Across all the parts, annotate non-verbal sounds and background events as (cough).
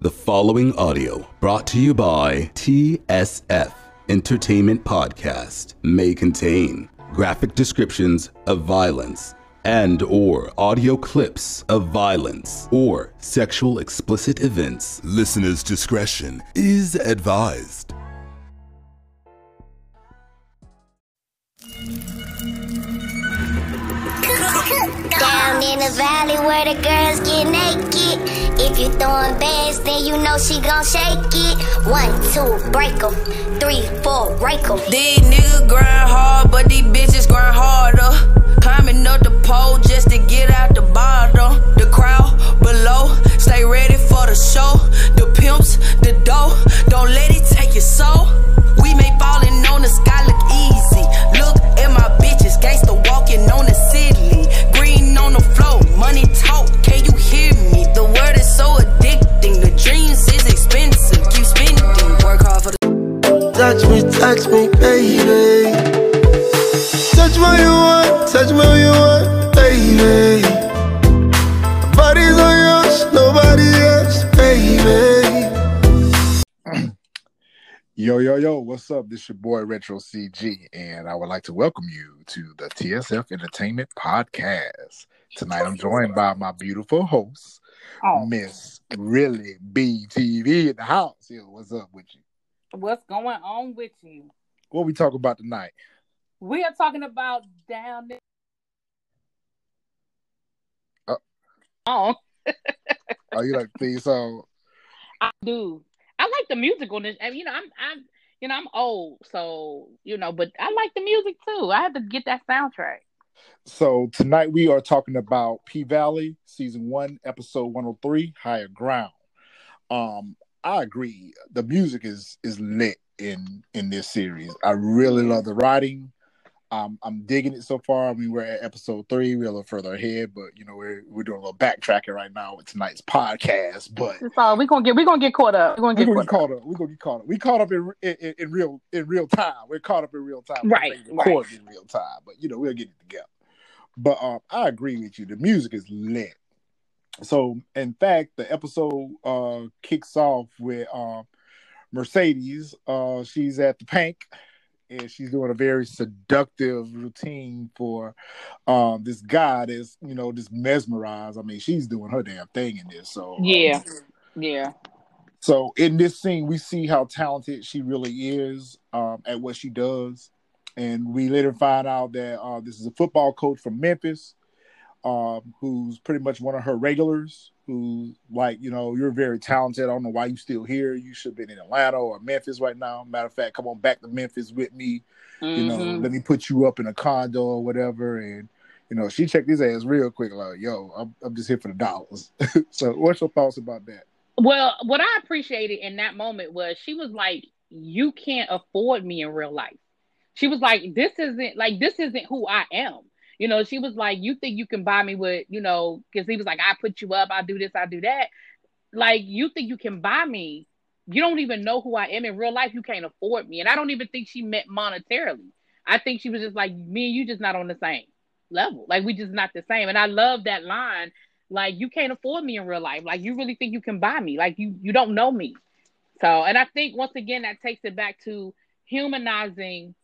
The following audio, brought to you by TSF Entertainment Podcast, may contain graphic descriptions of violence and or audio clips of violence or sexual explicit events. Listener's discretion is advised. Down in the valley where the girls get naked. If you throwing bands, then you know she gon' shake it. One, two, break break 'em. Three, four, rake 'em. These niggas grind hard, but these bitches grind harder. Climbing up the pole just to get out the bottom. The crowd below, stay ready for the show. The pimps, the dough, don't let it take your soul. We may falling on the sky look easy. Look at my bitches, gangsta walking on the ceiling. Green on the floor, money talk, can you hear me? The word is so addicting, the dreams is expensive. Keep spending, work hard for the Touch me, touch me, baby. Touch me you want, touch me you want, baby. Body's on yours, nobody else, baby. Yo, yo, yo, what's up? This your boy Retro CG, and I would like to welcome you to the TSF Entertainment Podcast. Tonight I'm joined by my beautiful host, Miss Really BTV in the house. Yo, what's up with you? What's going on with you? What we talk about tonight? We are talking about down there. Uh. Oh, Are you like theme song? (laughs) I do. I like the music on this. I mean, you know, I'm, I'm, you know, I'm old, so you know, but I like the music too. I had to get that soundtrack. So tonight we are talking about P Valley season one, episode one hundred three, Higher Ground. Um, I agree. The music is is lit in in this series. I really love the writing. Um, I'm digging it so far. I mean, we're at episode three. We're a little further ahead, but you know, we're we're doing a little backtracking right now with tonight's podcast. But So we gonna get we're gonna get caught up. We're gonna we're get gonna get caught up. up. We're gonna get caught up. We caught up in, in in real in real time. We're caught up in real time. Right, We're in real time. But you know, we'll get it together. But um, I agree with you. The music is lit. So in fact, the episode uh kicks off with um Mercedes. Uh, she's at the Pynk. And she's doing a very seductive routine for um, this guy that's, you know, just mesmerized. I mean, she's doing her damn thing in this. So, uh, Yeah, yeah, so in this scene, we see how talented she really is um, at what she does, and we later find out that uh, this is a football coach from Memphis, um, who's pretty much one of her regulars. Who's like, you know, you're very talented. I don't know why you still here. You should have been in Atlanta or Memphis right now. Matter of fact, come on back to Memphis with me. You know, Mhm. let me put you up in a condo or whatever. And you know, she checked his ass real quick. Like, yo, I'm, I'm just here for the dollars. (laughs) so, what's your thoughts about that? Well, what I appreciated in that moment was she was like, "You can't afford me in real life." She was like, "This isn't like this isn't who I am." You know, she was like, "You think you can buy me with you know?" Because he was like, "I put you up, I do this, I do that." Like, you think you can buy me? You don't even know who I am in real life. You can't afford me, and I don't even think she meant monetarily. I think she was just like, "Me and you just not on the same level. Like, we just not the same." And I love that line like you can't afford me in real life like you really think you can buy me like you you don't know me so and i think once again that takes it back to humanizing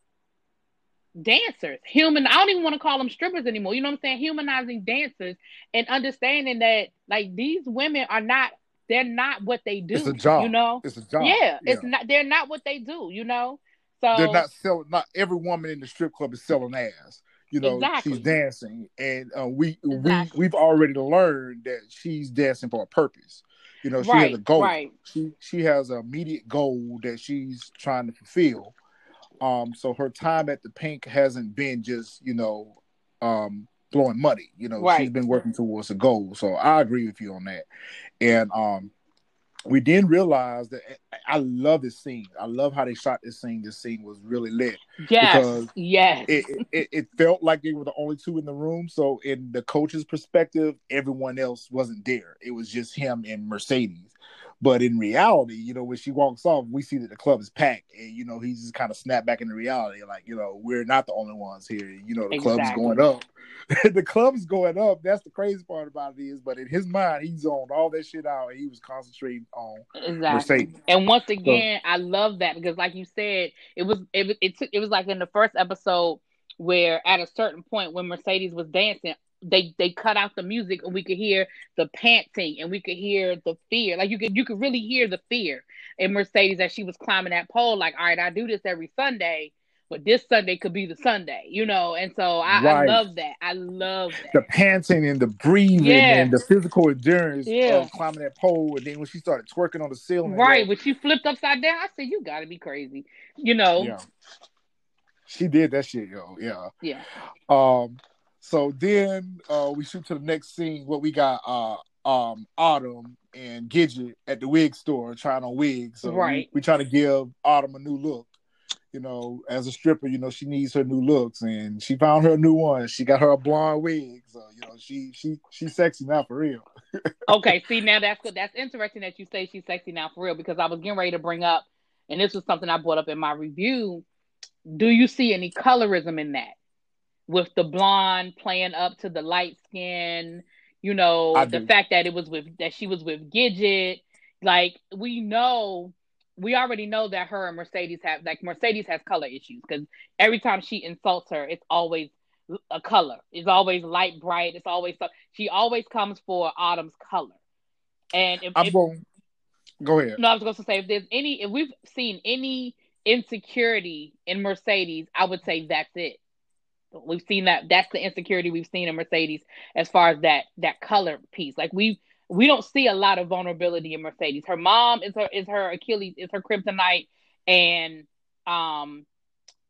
dancers human i don't even want to call them strippers anymore you know what i'm saying humanizing dancers and understanding that like these women are not they're not what they do It's a job. you know It's a job. yeah it's not they're not what they do you know so they're not selling. Not every woman in the strip club is selling ass. You know, Exactly. she's dancing, and uh, we Exactly. we we've already learned that she's dancing for a purpose. You know, she right has a goal. right She she has an immediate goal that she's trying to fulfill. Um, so her time at the Pynk hasn't been just you know um blowing money. You know, Right. she's been working towards a goal. So I agree with you on that. And um, we didn't realize that I love this scene. I love how they shot this scene. This scene was really lit. yes because yes It, it it felt like they were the only two in the room. So in the coach's perspective, everyone else wasn't there. It was just him and Mercedes. But in reality, you know, when she walks off, we see that the club is packed, and you know, he's just kind of snapped back into reality, like you know, we're not the only ones here. You know, the club's going up. (laughs) the club's going up. That's the crazy part about it is, but in his mind, he zoned all that shit out, and he was concentrating on Exactly. Mercedes. And once again, I love that because, like you said, it was it it took it was like in the first episode where at a certain point when Mercedes was dancing, they they cut out the music and we could hear the panting and we could hear the fear. Like you could you could really hear the fear in Mercedes as she was climbing that pole. Like, all right, I do this every Sunday. But this Sunday could be the Sunday, you know, and so I, I love that. I love that. the panting and the breathing Yeah. and the physical endurance Yeah. of climbing that pole. And then when she started twerking on the ceiling, Right, yo, when she flipped upside down, I said, "You got to be crazy," you know. yeah, she did that shit, yo. Yeah. yeah. Um, so then uh we shoot to the next scene What we got uh um Autumn and Gidget at the wig store trying on wigs. So Right. we, we trying to give Autumn a new look. You know, as a stripper, you know, she needs her new looks and she found her new one. She got her a blonde wig. So, you know, she she she's sexy now for real. (laughs) Okay, see now that's good. That's interesting that you say she's sexy now for real because I was getting ready to bring up, and this was something I brought up in my review. Do you see any colorism in that, with the blonde playing up to the light skin? You know, I the do. fact that it was with that she was with Gidget. Like we know, we already know that her and Mercedes have like Mercedes has color issues because every time she insults her, it's always a color. It's always light bright. It's always so she always comes for Autumn's color. And if, I'm if going go ahead. no, I was going to say if there's any, if we've seen any insecurity in Mercedes, I would say that's it. We've seen that. That's the insecurity we've seen in Mercedes as far as that that color piece. Like we we don't see a lot of vulnerability in Mercedes. Her mom is her is her Achilles is her kryptonite, and um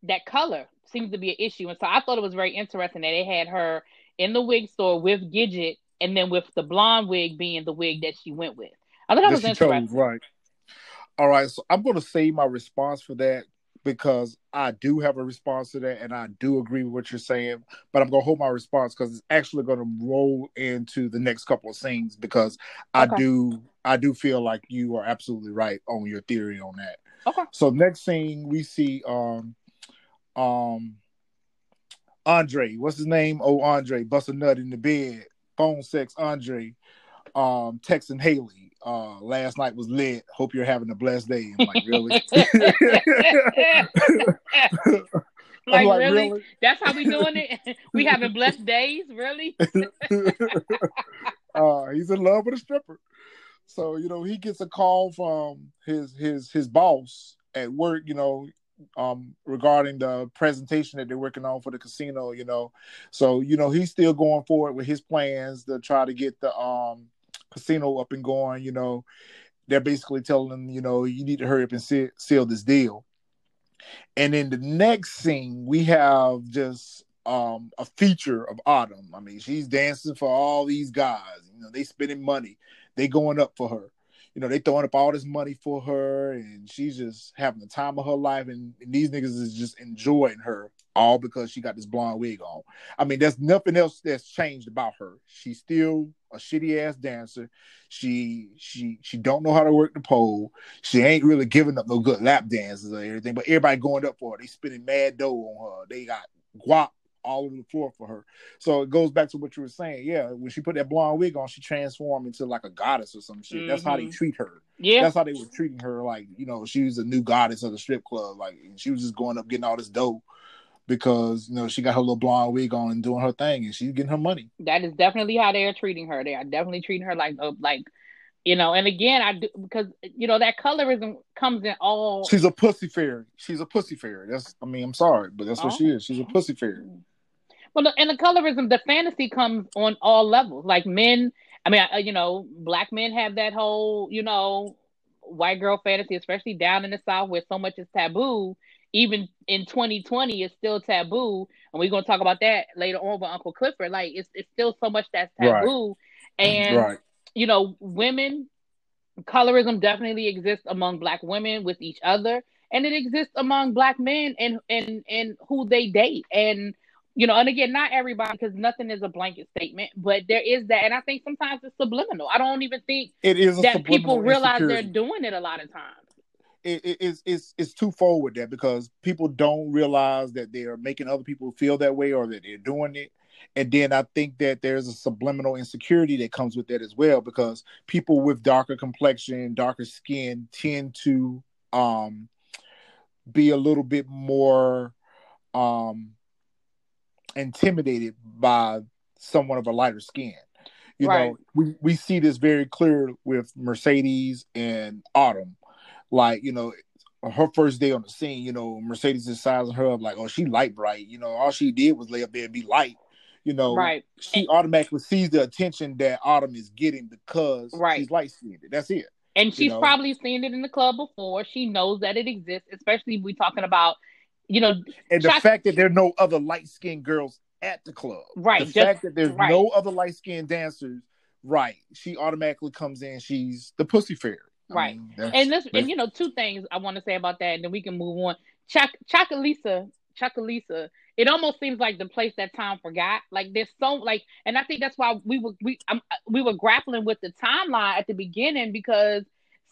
that color seems to be an issue. And so I thought it was very interesting that they had her in the wig store with Gidget, and then with the blonde wig being the wig that she went with. I thought that that was interesting. chose, right. All right, so I'm going to save my response for that because I do have a response to that, and I do agree with what you're saying. But I'm going to hold my response because it's actually going to roll into the next couple of scenes because I Okay. do I do feel like you are absolutely right on your theory on that. Okay. So next scene we see um um Andre, what's his name? Oh Andre, bust a nut in the bed, phone sex Andre, um texting Haley. Uh last night was lit. Hope you're having a blessed day. I'm like, really? (laughs) like, (laughs) like, really? That's how we doing it? (laughs) we having blessed days, really? uh, he's in love with a stripper. So you know he gets a call from his his his boss at work. You know, um, regarding the presentation that they're working on for the casino. You know, so you know he's still going forward with his plans to try to get the um casino up and going. You know, they're basically telling him, you know, you need to hurry up and seal, seal this deal. And in the next scene, we have just um a feature of Autumn. I mean, she's dancing for all these guys. You know, they spending money. They going up for her. You know, they throwing up all this money for her, and she's just having the time of her life. And, and these niggas is just enjoying her all because she got this blonde wig on. I mean, there's nothing else that's changed about her. She's still a shitty ass dancer. She she she don't know how to work the pole. She ain't really giving up no good lap dances or everything. But everybody going up for her. They spending mad dough on her. They got guap all over the floor for her. So it goes back to what you were saying. Yeah, when she put that blonde wig on, she transformed into like a goddess or some shit. That's how they Mhm. treat her. Yeah. That's how they were treating her. Like you know, she was a new goddess of the strip club. Like she was just going up getting all this dough because you know she got her little blonde wig on and doing her thing, and she's getting her money. That is definitely how they are treating her. They are definitely treating her like, uh, like, you know. And again, I do because you know that colorism comes in all. She's a pussy fairy. She's a pussy fairy. That's I mean, I'm sorry, but that's what Oh. she is. She's a pussy fairy. Well, and the colorism, the fantasy comes on all levels. Like men, I mean, uh, you know, black men have that whole, you know, white girl fantasy, especially down in the South where so much is taboo. Even in 2020, it's still taboo, and we're gonna talk about that later on with Uncle Clifford. Like, it's it's still so much that's Right. taboo, and right. you know, women, colorism definitely exists among black women with each other, and it exists among black men and and and who they date and you know, and again, not everybody because nothing is a blanket statement, but there is that, and I think sometimes it's subliminal. I don't even think It is that people realize they're doing it a lot of times. It, it- it's it's it's twofold with that because people don't realize that they are making other people feel that way or that they're doing it, and then I think that there's a subliminal insecurity that comes with that as well because people with darker complexion, darker skin tend to um be a little bit more um intimidated by someone of a lighter skin. You Right. know, we, we see this very clear with Mercedes and Autumn. Like, you know, her first day on the scene, you know, Mercedes is sizing her up like, oh, she light bright. You know, all she did was lay up there and be light. You know, Right. she automatically sees the attention that Autumn is getting because Right. she's light skinned. That's it. And she's know? probably seen it in the club before. She knows that it exists, especially we talking about, you know, And the fact that there are no other light skinned girls at the club. Right, The just- fact that there's right. no other light skinned dancers, right. She automatically comes in, she's the pussy fairy. I Right. mean, and this, and you know, two things I want to say about that, and then we can move on. Choc Chucalissa, Chucalissa, it almost seems like the place that time forgot. Like there's so like, and I think that's why we were we um, we were grappling with the timeline at the beginning because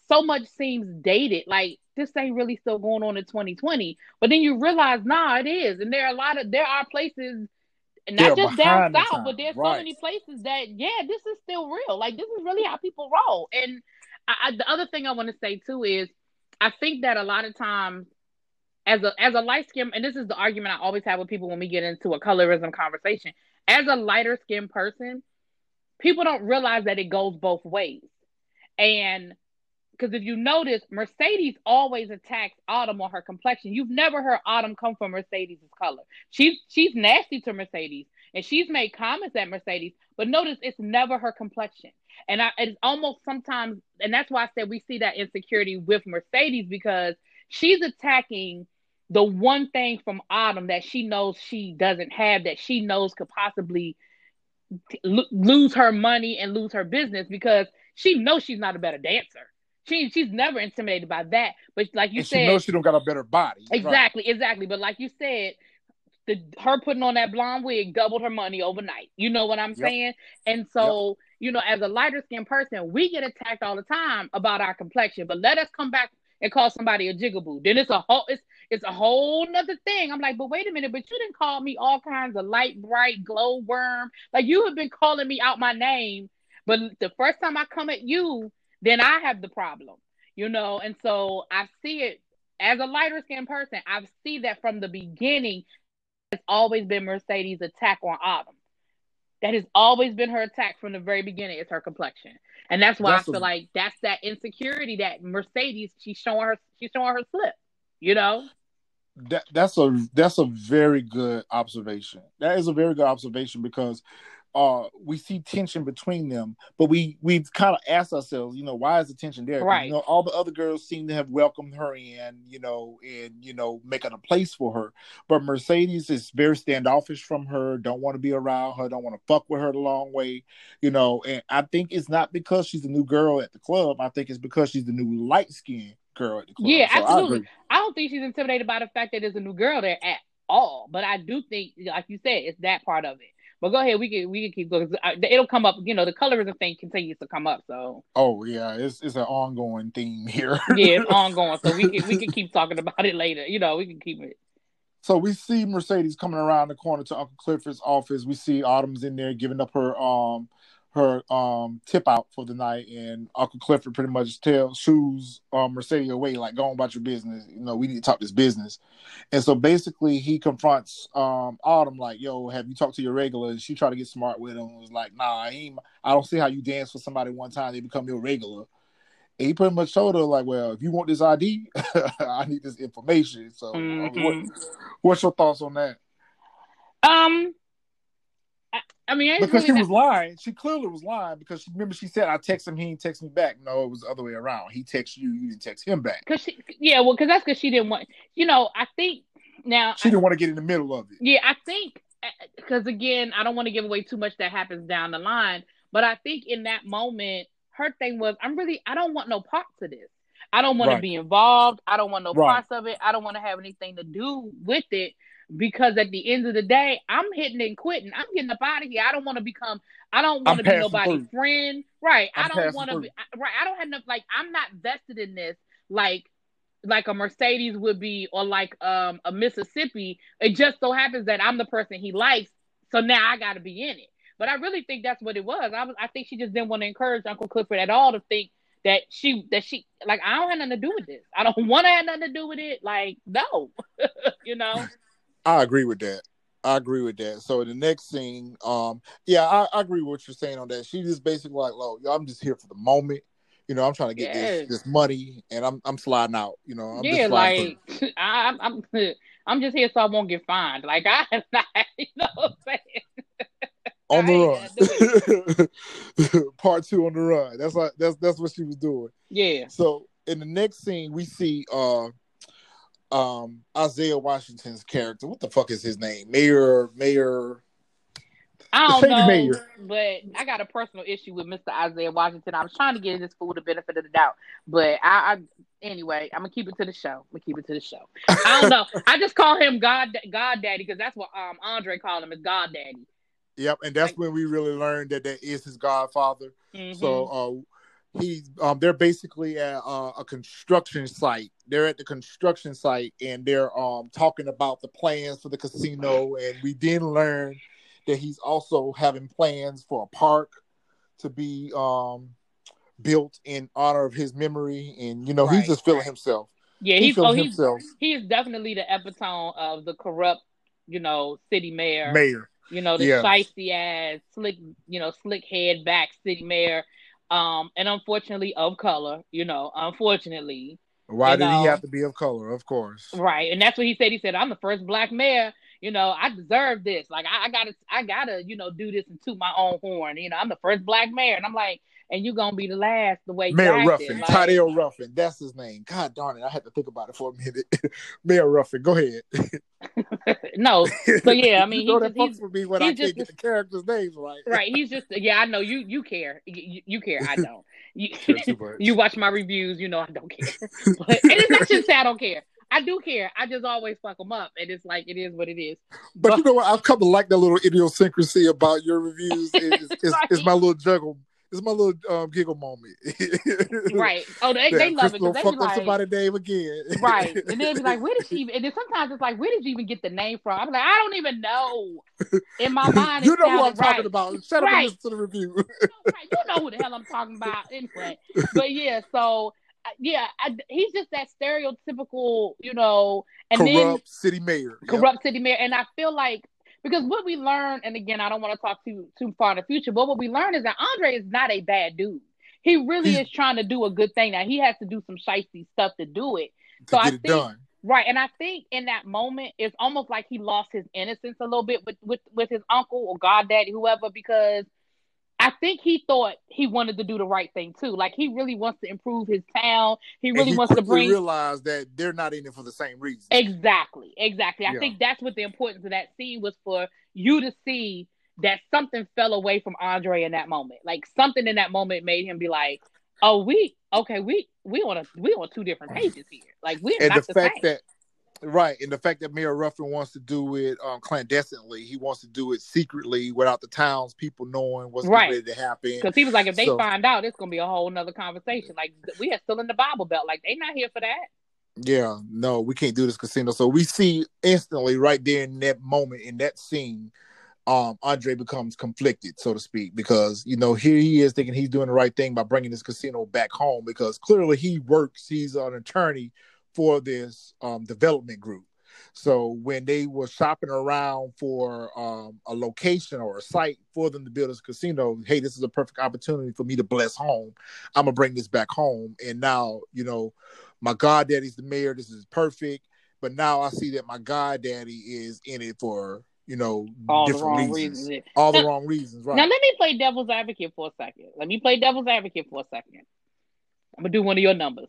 so much seems dated. Like this ain't really still going on in 2020, but then you realize, nah, it is, and there are a lot of there are places. Not They're just down south, but there's so many places that, yeah, this is still real. Like this is really how people roll. And I, I, the other thing I want to say too is I think that a lot of times as a as a light skin and this is the argument I always have with people when we get into a colorism conversation. As a lighter skinned person, people don't realize that it goes both ways. And because if you notice, Mercedes always attacks Autumn on her complexion. You've never heard Autumn come from Mercedes' color. She's she's nasty to Mercedes, and she's made comments at Mercedes. But notice it's never her complexion. And I, it's almost sometimes, and that's why I said we see that insecurity with Mercedes because she's attacking the one thing from Autumn that she knows she doesn't have that she knows could possibly t- lose her money and lose her business because she knows she's not a better dancer. She she's never intimidated by that. But like you and she said, knows she don't got a better body. Right. Exactly, exactly. But like you said, the her putting on that blonde wig doubled her money overnight. You know what I'm Yep. saying? And so, you know, as a lighter skinned person, we get attacked all the time about our complexion. But let us come back and call somebody a jigaboo. Then it's a whole it's it's a whole nother thing. I'm like, but wait a minute, but you didn't call me all kinds of light, bright, glow worm. Like you have been calling me out my name, but the first time I come at you, then I have the problem. You know, and so I see it as a lighter skinned person, I see that from the beginning, it's always been Mercedes' attack on Autumn. That has always been her attack from the very beginning. It's her complexion, and that's why That's I feel a- like that's that insecurity that Mercedes she's showing her she's showing her slip. You know, that that's a that's a very good observation. That is a very good observation because uh we see tension between them, but we we've kind of asked ourselves, you know, why is the tension there Right. You know, all the other girls seem to have welcomed her in, you know, and you know, making a place for her. But Mercedes is very standoffish from her, don't want to be around her, don't want to fuck with her the long way, you know. And I think it's not because she's a new girl at the club. I think it's because she's the new light skinned girl at the club. Yeah, So absolutely. agree. I don't think she's intimidated by the fact that there's a new girl there at all. But I do think, like you said, it's that part of it. But go ahead, we can we can keep going. It'll come up. You know, the colorism thing continues to come up. So Oh yeah, it's it's an ongoing theme here. yeah, it's (laughs) ongoing. So we can we can keep talking about it later. You know, we can keep it. So we see Mercedes coming around the corner to Uncle Clifford's office. We see Autumn's in there giving up her um her um tip out for the night, and Uncle Clifford pretty much tells shoes um Mercedes away, like go on about your business. You know, we need to talk this business. And so basically he confronts um Autumn like, yo, have you talked to your regular? And she tried to get smart with him and was like, nah, I ain't I don't see how you dance for somebody one time, they become your regular. And he pretty much told her, like, well, if you want this ID, (laughs) I need this information. So Mhm. what, what's your thoughts on that? Um, I, I mean, because really she was lying. She clearly was lying because she, remember she said, "I text him, he didn't text me back." No, it was the other way around. He texted you, you didn't text him back. because she, yeah, well, because that's because she didn't want. You know, I think now. She didn't want to get in the middle of it. Yeah, I think uh, because again, I don't want to give away too much that happens down the line, but I think in that moment, her thing was, I'm really, I don't want no parts of this. I don't want Right. to be involved. I don't want no Right. parts of it. I don't want to have anything to do with it because at the end of the day, I'm hitting and quitting. I'm getting up out of here. I don't want to become. I don't want to be nobody's through. friend. Right. I I'm don't want to be. I- Right. I don't have enough. Like I'm not vested in this. Like like a Mercedes would be, or like um a Mississippi. It just so happens that I'm the person he likes. So now I got to be in it. But I really think that's what it was. I was. I think she just didn't want to encourage Uncle Clifford at all to think that she that she like I don't have nothing to do with this. I don't (laughs) want to have nothing to do with it. Like no, (laughs) you know. I agree with that. I agree with that. So the next scene, um, yeah, I, I agree with what you're saying on that. She just basically like, "Look, yo, I'm just here for the moment. You know, I'm trying to get Yes. this this money, and I'm I'm sliding out. You know, I'm yeah, just like (laughs) I, I'm, I'm, (laughs) I'm just here so I won't get fined. Like (laughs) I, you know what I'm saying? on the run. Part two on the run. That's like that's that's what she was doing. Yeah, So in the next scene, we see uh um Isaiah Washington's character. What the fuck is his name? Mayor Mayor I don't Shady know, Mayor. but I got a personal issue with Mr. Isaiah Washington. I was trying to give this fool the benefit of the doubt, but I, I anyway, I'm gonna keep it to the show. I'm gonna keep it to the show. I don't know. (laughs) I just call him God, God Daddy, because that's what um Andre called him is God Daddy. Yep, and that's when we really learned that that is his godfather. Mhm. So uh he's um they're basically at uh, a construction site. They're at the construction site and they're um talking about the plans for the casino and we then learn that he's also having plans for a park to be um built in honor of his memory and you know Right, he's just feeling himself. yeah, He's he's oh feeling he's himself he is definitely the epitome of the corrupt, you know, city mayor. mayor. you know, the Yeah. ass, slick, you know, slick head back city mayor. Um, and unfortunately of color, you know, unfortunately. Why did he have to be of color? Of course. Right. And that's what he said. He said, I'm the first black mayor, you know, I deserve this. Like I, I gotta I gotta, you know, do this and toot my own horn. You know, I'm the first black mayor. And I'm like, and you're gonna be the last the way Mayor. Ruffin, Like, Tadeo Ruffin, that's his name. God darn it, I had to think about it for a minute. (laughs) Mayor Ruffin, go ahead. (laughs) (laughs) no, but yeah, I (laughs) mean, you know he that just- fucks with me when he I can't just- get the characters' names right. right. He's just yeah, I know you you care. You, you, you care. I don't. You, (laughs) Care too much. you watch my reviews, you know I don't care. But and it's not just say I don't care. I do care. I just always fuck them up, and it's like it is what it is. But you know what? I've come to like that little idiosyncrasy about your reviews. It's, it's, it's, it's my little juggle. It's my little um, giggle moment. (laughs) right? Oh, they, they love it Crystal because they be fucked up like, somebody's name again. right, and then be like, (laughs) where did she? Even, and then sometimes it's like, where did you even get the name from? I'm like, I don't even know. In my (laughs) mind, you know who I'm sounded talking about. Shut up and listen to the review. right. You know who the hell I'm talking about anyway. But yeah, so uh, yeah, I, he's just that stereotypical, you know, and Corrupt then city mayor. Yep. corrupt city mayor. And I feel like because what we learn, and again, I don't want to talk too too far in the future, but what we learn is that Andre is not a bad dude. He really is trying to do a good thing. Now he has to do some shifty stuff to do it. So I think- done. Right. And I think in that moment, it's almost like he lost his innocence a little bit with, with, with his uncle or goddaddy, whoever, because I think he thought he wanted to do the right thing too. Like he really wants to improve his town. He really he wants to bring realized that they're not in it for the same reason. Exactly, exactly. I Yeah. think that's what the importance of that scene was for you to see that something fell away from Andre in that moment. Like something in that moment made him be like, "Oh, we okay, we we on a we on two different mm. pages here. Like we're and not the the, fact same." that right and the fact that mayor ruffin wants to do it um clandestinely he wants to do it secretly without the town's people knowing what's Right. ready to happen Because he was like, if they So- find out, it's gonna be a whole nother conversation. Like we are still in the Bible Belt. Like they're not here for that. yeah no we can't do this casino so we see instantly right there in that moment in that scene um andre becomes conflicted so to speak because you know here he is thinking he's doing the right thing by bringing this casino back home because clearly he works he's an attorney for this um development group so when they were shopping around for um, a location or a site for them to build this casino, hey, this is a perfect opportunity for me to bless home. I'm gonna bring this back home, and now you know my goddaddy's the mayor. This is perfect. But now I see that my goddaddy is in it for you know All the different wrong reasons, reasons. all the wrong reasons, right? Now let me play devil's advocate for a second. Let me play devil's advocate for a second. I'm gonna do one of your numbers.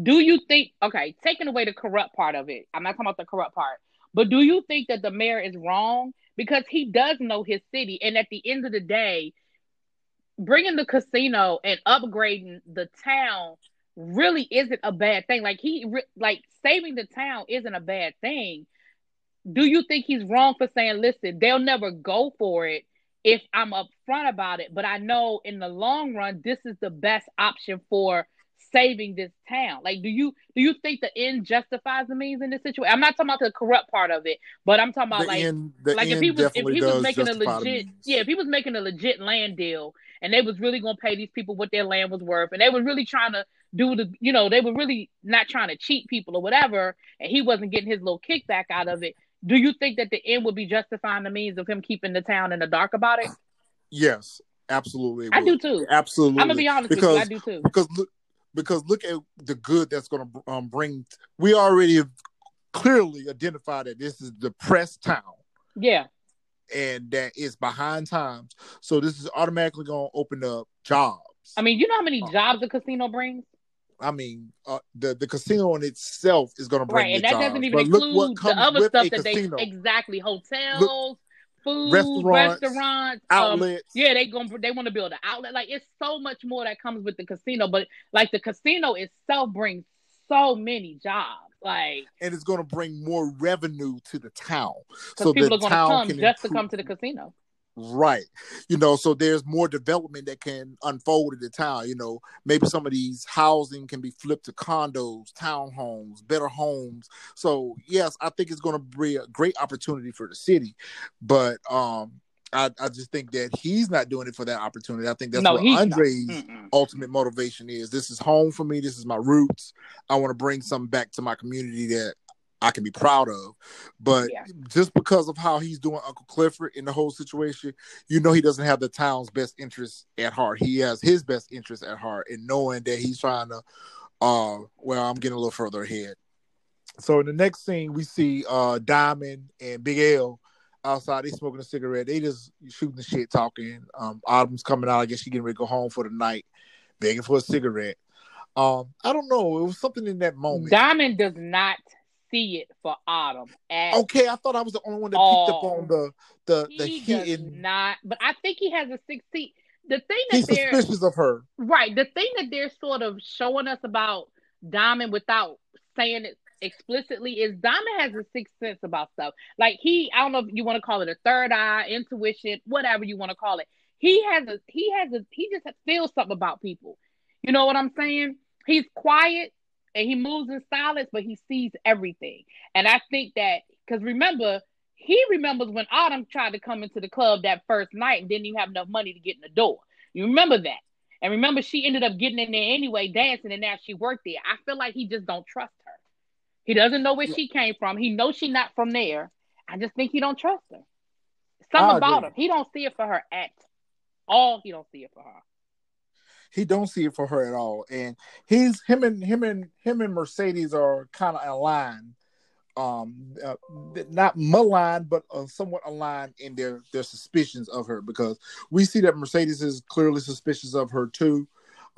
Do you think okay, taking away the corrupt part of it, I'm not talking about the corrupt part, but do you think that the mayor is wrong? Because he does know his city, and at the end of the day, bringing the casino and upgrading the town really isn't a bad thing. Like he like saving the town isn't a bad thing. do you think he's wrong for saying, listen, they'll never go for it if I'm upfront about it, but I know in the long run, this is the best option for saving this town. Like, do you do you think the end justifies the means in this situation? I'm not talking about the corrupt part of it, but I'm talking about The like end- like if he was if he was making a legit yeah if he was making a legit land deal and they was really gonna pay these people what their land was worth and they were really trying to do the you know they were really not trying to cheat people or whatever and he wasn't getting his little kickback out of it. Do you think that the end would be justifying the means of him keeping the town in the dark about it? Yes, absolutely. I do too. Absolutely. I'm gonna be honest because, with you, I do too. Because look, because look at the good that's going to um, bring. We already have clearly identified that this is the press town Yeah. and that it's behind times. So this is automatically going to open up jobs. I mean, you know how many Uh, jobs a casino brings? I mean, uh, the the casino in itself is going to bring Right, and that jobs. doesn't even but include the other stuff that casino. they exactly hotels, food, Restaurants, restaurants, um, outlets. yeah, they going they want to build an outlet. Like it's so much more that comes with the casino, but like the casino itself brings so many jobs. Like and it's going to bring more revenue to the town. So people the are going to come just to come to the casino. Right. You know, so there's more development that can unfold in the town. You know, maybe some of these housing can be flipped to condos, townhomes, better homes. So yes, I think it's going to be a great opportunity for the city. But um I, I just think that he's not doing it for that opportunity. I think that's No, what. Andre's ultimate motivation is. This is home for me. This is my roots. I want to bring something back to my community that I can be proud of. But Yeah. just because of how he's doing Uncle Clifford in the whole situation, you know he doesn't have the town's best interest at heart. He has his best interest at heart in knowing that he's trying to uh well, I'm getting a little further ahead. So in the next scene we see uh Diamond and Big L outside, they smoking a cigarette, they just shooting the shit talking. Um Autumn's coming out, I guess she getting ready to go home for the night, begging for a cigarette. Um, I don't know. It was something in that moment. Diamond does not see it for Autumn Okay, I thought I was the only one that picked up on the the the he does hidden. not. But I think he has a six seat. The thing He's that they're suspicious of her. right, the thing that they're sort of showing us about Diamond without saying it explicitly is Diamond has a sixth sense about stuff. Like he, I don't know if you want to call it a third eye, intuition, whatever you want to call it. He has a he has a he just feels something about people. You know what I'm saying? He's quiet and he moves in silence, but he sees everything. And I think that because remember, he remembers when Autumn tried to come into the club that first night and didn't even have enough money to get in the door. You remember that? And remember, she ended up getting in there anyway, dancing, and now she worked there. I feel like he just don't trust her. He doesn't know where she came from. He knows she's not from there. I just think he don't trust her. Something about him. He don't see it for her at all. He don't see it for her. He don't see it for her at all, and he's him and him and him and Mercedes are kind of aligned. Um, uh, not maligned, but uh, somewhat aligned in their their suspicions of her because we see that Mercedes is clearly suspicious of her too.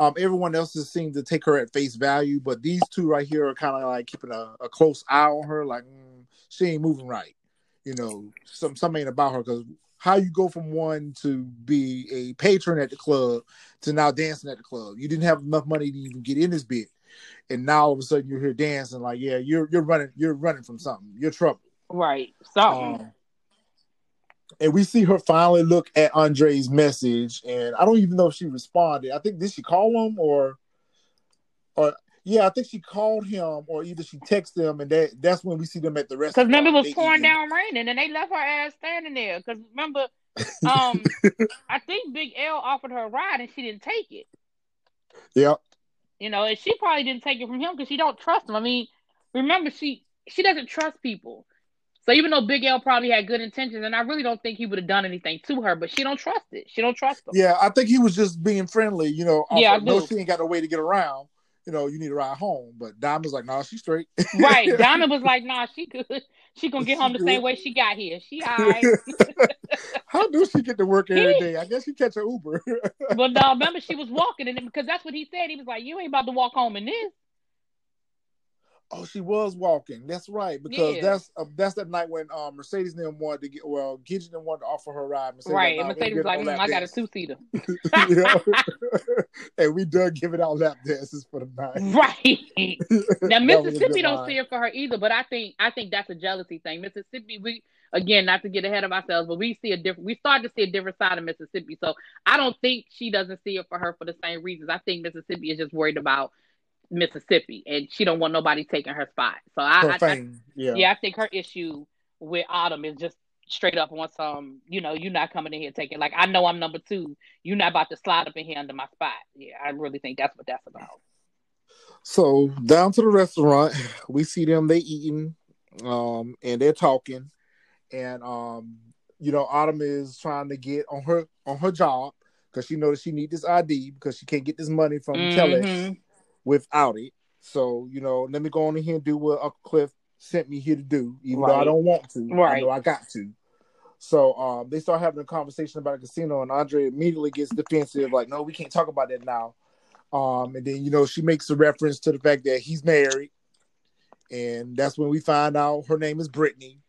Um, everyone else just seems to take her at face value, but these two right here are kind of like keeping a, a close eye on her, like mm, she ain't moving right. You know, some something ain't about her because how you go from one to be a patron at the club to now dancing at the club. You didn't have enough money to even get in this bit, and now all of a sudden you're here dancing. Like, yeah, you're you're running, you're running from something. You're trouble. Right. Something. Um, and we see her finally look at Andre's message, and I don't even know if she responded. I think did she call him or, or yeah, I think she called him, or either she texted him, and that that's when we see them at the restaurant. Because remember, it was pouring down raining, and they left her ass standing there. Because remember, (laughs) um, I think Big L offered her a ride, and she didn't take it. Yep. You know, and she probably didn't take it from him because she don't trust him. I mean, remember, she she doesn't trust people. So even though Big L probably had good intentions, and I really don't think he would have done anything to her, but she don't trust it. She don't trust him. Yeah, I think he was just being friendly. You know, Yeah, no, she ain't got no way to get around. You know, you need to ride home. But Diamond's like, nah, she's straight. Right. (laughs) Diamond was like, nah, she good. She gonna get She home the good. same way she got here. She all right. (laughs) How do she get to work every He- day? I guess she catch an Uber. (laughs) but no, remember she was walking and because that's what he said. He was like, You ain't about to walk home in this. Oh, she was walking. That's right, because Yeah. that's uh, that's that night when um, Mercedes them wanted to get well, Gidget and wanted to offer her a ride. Mercedes right. And Mercedes was like, mm, I got a dance." two seater. (laughs) (laughs) And we done giving out lap dances for the night. (laughs) Right. Now That was a Mississippi don't line. see it for her either, but I think I think that's a jealousy thing. Mississippi, we again not to get ahead of ourselves, but we see a different we start to see a different side of Mississippi. So I don't think she doesn't see it for her for the same reasons. I think Mississippi is just worried about Mississippi and she don't want nobody taking her spot. So I, I, I yeah. yeah, I think her issue with Autumn is just straight up on some, you know, you're not coming in here taking like I know I'm number two. You're not about to slide up in here under my spot. Yeah, I really think that's what that's about. So down to the restaurant, we see them they eating, um, and they're talking, and um, you know, Autumn is trying to get on her on her job because she knows she need this ID because she can't get this money from Mhm. Without it. So you know, let me go on in here and do what Uncle Cliff sent me here to do, even though I don't want to. Right. I know I got to. So um, they start having a conversation about a casino, and Andre immediately gets defensive, like, "No, we can't talk about that now." Um, and then you know she makes a reference to the fact that he's married, and that's when we find out her name is Brittany.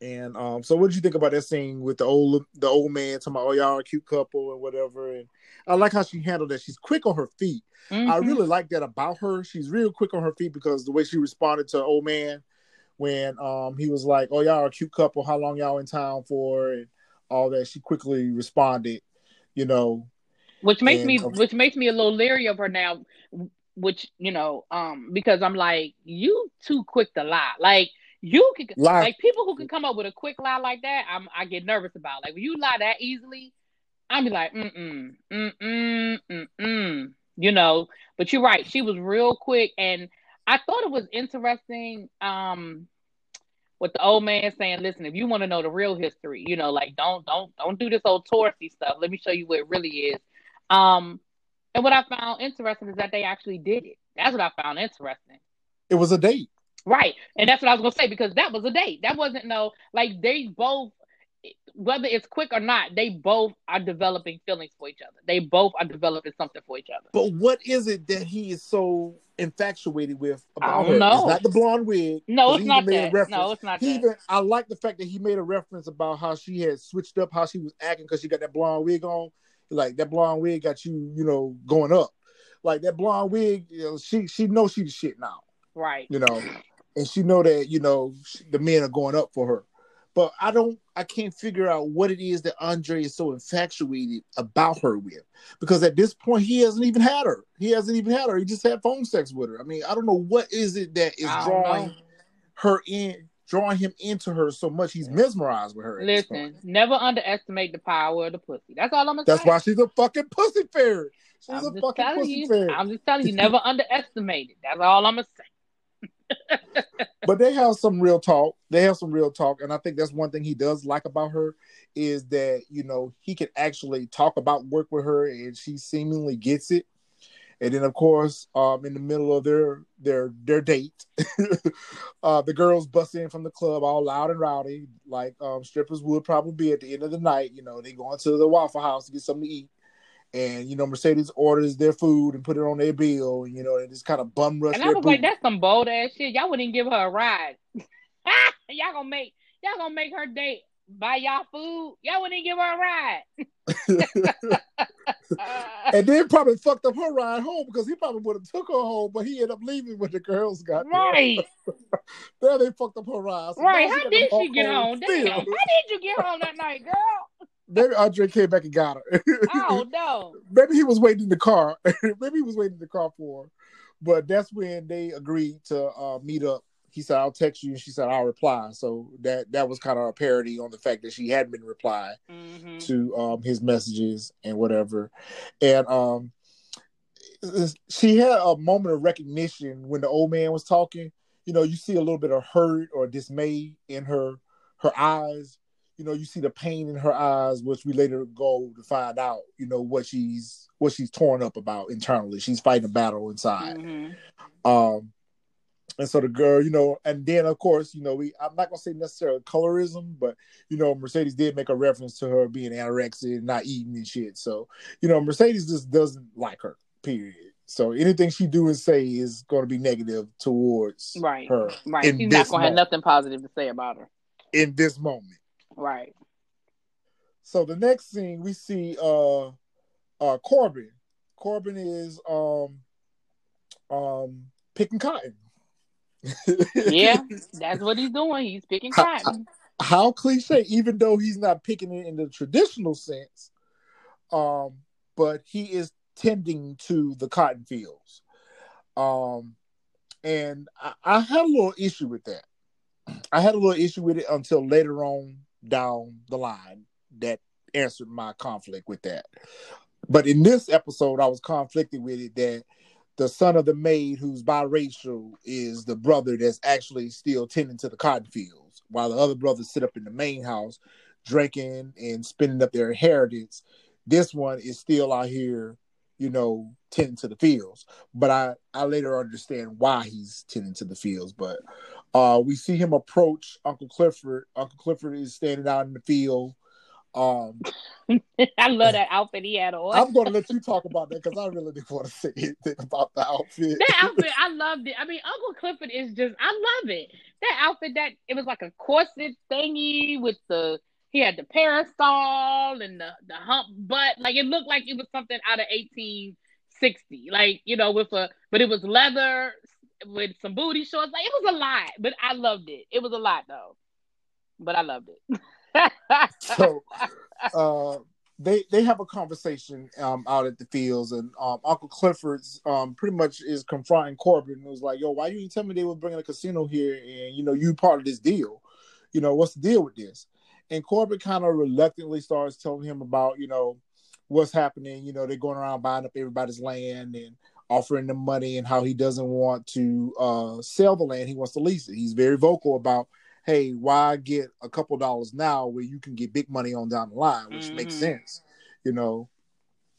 And um, so, what did you think about that scene with the old the old man talking about, "Oh, y'all are a cute couple" and whatever? And I like how she handled that. She's quick on her feet. I Mhm. really like that about her. She's real quick on her feet because the way she responded to old man when um he was like, "Oh, y'all are a cute couple. How long y'all in town for?" and all that. She quickly responded, you know. which makes And- me which makes me a little leery of her now which you know um because i'm like you too quick to lie like you can Lie. like people who can come up with a quick lie like that i'm i get nervous about like when you lie that easily i'm be like mm-mm mm-mm mm-mm you know but you're right she was real quick and i thought it was interesting um with the old man saying, "Listen, if you want to know the real history, you know, like don't don't don't do this old touristy stuff. Let me show you what it really is." Um, and what I found interesting is that they actually did it. That's what I found interesting. It was a date. Right. And that's what I was gonna say because that was a date. That wasn't no like they both whether it's quick or not, they both are developing feelings for each other. They both are developing something for each other. But what is it that he is so infatuated with I about don't her? know. It's not the blonde wig. No, it's not even made a that. No, it's not He that. even I like the fact that he made a reference about how she had switched up how she was acting because she got that blonde wig on. Like that blonde wig got you, you know, going up. Like that blonde wig, you know, she she knows she's the shit now, Right. you know, and she know that you know the men are going up for her. But I don't, I can't figure out what it is that Andre is so infatuated about her with, because at this point he hasn't even had her. He hasn't even had her. He just had phone sex with her. I mean, I don't know what is it that is drawing know. her in, drawing him into her so much. He's mesmerized with her. Listen, never underestimate the power of the pussy. That's all I'm that's say. why she's a fucking pussy fairy. She's I'm a fucking pussy you. fairy. I'm just telling you, never (laughs) underestimate it. That's all I'm gonna say. But they have some real talk. They have some real talk, and I think that's one thing he does like about her is that you know he can actually talk about work with her, and she seemingly gets it. And then, of course, um, in the middle of their their their date, (laughs) uh, the girls bust in from the club all loud and rowdy, like um, strippers would probably be at the end of the night. You know, they go into the Waffle House to get something to eat, and you know Mercedes orders their food and put it on their bill, and you know they just kind of bum rush And I was like, that's some bold ass shit. Y'all wouldn't even give her a ride. (laughs) y'all gonna make y'all gonna make her date buy y'all food. Y'all wouldn't even give her a ride. (laughs) and then probably fucked up her ride home because he probably would have took her home, but he ended up leaving when the girls got there. right, (laughs) There they fucked up her ride. So right. How did she get home? Damn. How did you get home that night, girl? Maybe Andre came back and got her. Oh (laughs) no. Maybe he was waiting in the car. (laughs) Maybe he was waiting in the car for her. But that's when they agreed to uh, meet up. He said, "I'll text you," and she said, "I'll reply." So that that was kind of a parody on the fact that she hadn't been replying. hmm to um, his messages and whatever. And um, she had a moment of recognition when the old man was talking. You know, you see a little bit of hurt or dismay in her her eyes. You know, you see the pain in her eyes, which we later go to find out. You know what she's what she's torn up about internally. She's fighting a battle inside. hmm Um, and so the girl, you know, and then of course, you know, we I'm not gonna say necessarily colorism, but you know, Mercedes did make a reference to her being anorexic and not eating and shit. So, you know, Mercedes just doesn't like her, period. So anything she do and say is going to be negative towards Right. her. Right. She's not gonna have nothing positive to say about her. In this moment. Right. So the next scene we see uh uh Corbin. Corbin is um um picking cotton. (laughs) Yeah, that's what he's doing. He's picking cotton. How cliche, even though he's not picking it in the traditional sense, um, but he is tending to the cotton fields. Um and I, I had a little issue with that. I had a little issue with it until later on down the line that answered my conflict with that. But in this episode, I was conflicted with it that the son of the maid who's biracial is the brother that's actually still tending to the cotton fields, while the other brothers sit up in the main house drinking and spending up their inheritance. This one is still out here, you know, tending to the fields. But I, I later understand why he's tending to the fields. But uh, we see him approach Uncle Clifford. Uncle Clifford is standing out in the field. Um, (laughs) I love that outfit he had on. I'm going to let you talk about that because I really didn't want to say anything about the outfit. that (laughs) outfit, I loved it. I mean, Uncle Clifford is just, I love it. That outfit, that it was like a corset thingy with the, he had the parasol and the, the hump butt. Like it looked like it was something out of 1860. Like, you know, with a, but it was leather with some booty shorts. Like it was a lot, but I loved it. It was a lot though, but I loved it. (laughs) so uh, they they have a conversation um, out at the fields, and um, Uncle Clifford's um, pretty much is confronting Corbin. and was like, "Yo, why you didn't tell me they were bringing a casino here, and you know you part of this deal? You know what's the deal with this?" And Corbin kind of reluctantly starts telling him about you know what's happening. You know they're going around buying up everybody's land and offering them money, and how he doesn't want to uh, sell the land; he wants to lease it. He's very vocal about hey, why get a couple dollars now where you can get big money on down the line, which makes Mhm. sense. You know,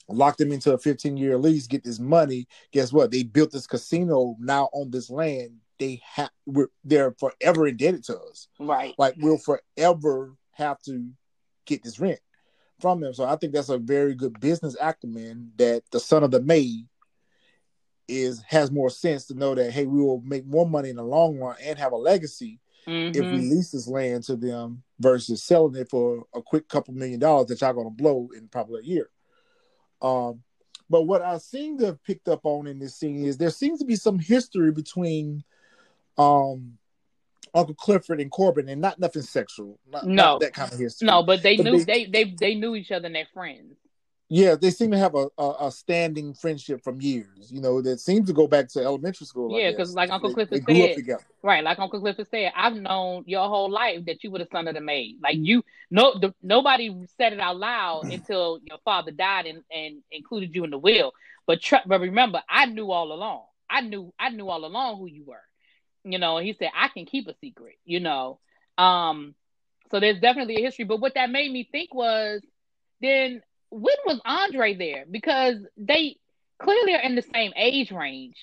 lock them into a 15 year lease, get this money. Guess what? They built this casino now on this land. They have we're they're forever indebted to us. right. Like we'll forever have to get this rent from them. So I think that's a very good business acumen that the son of the maid is has more sense to know that hey, we will make more money in the long run and have a legacy if we Mhm. lease this land to them versus selling it for a quick couple million dollars that y'all gonna blow in probably a year. Um, but what I seem to have picked up on in this scene is there seems to be some history between um Uncle Clifford and Corbin, and not nothing sexual, not, No. not that kind of history. No, but they But knew they- they, they they knew each other and they're friends. Yeah, they seem to have a, a, a standing friendship from years. You know, that seems to go back to elementary school. Yeah, because like Uncle They- Clifford they grew up said- together. Right, like Uncle Clifford said, I've known your whole life that you were the son of the maid. Like you, no, the, nobody said it out loud until your father died and, and included you in the will. But tr- but remember, I knew all along. I knew I knew all along who you were. You know, he said I can keep a secret. You know, um, so there's definitely a history. But what that made me think was, then when was Andre there? Because they clearly are in the same age range.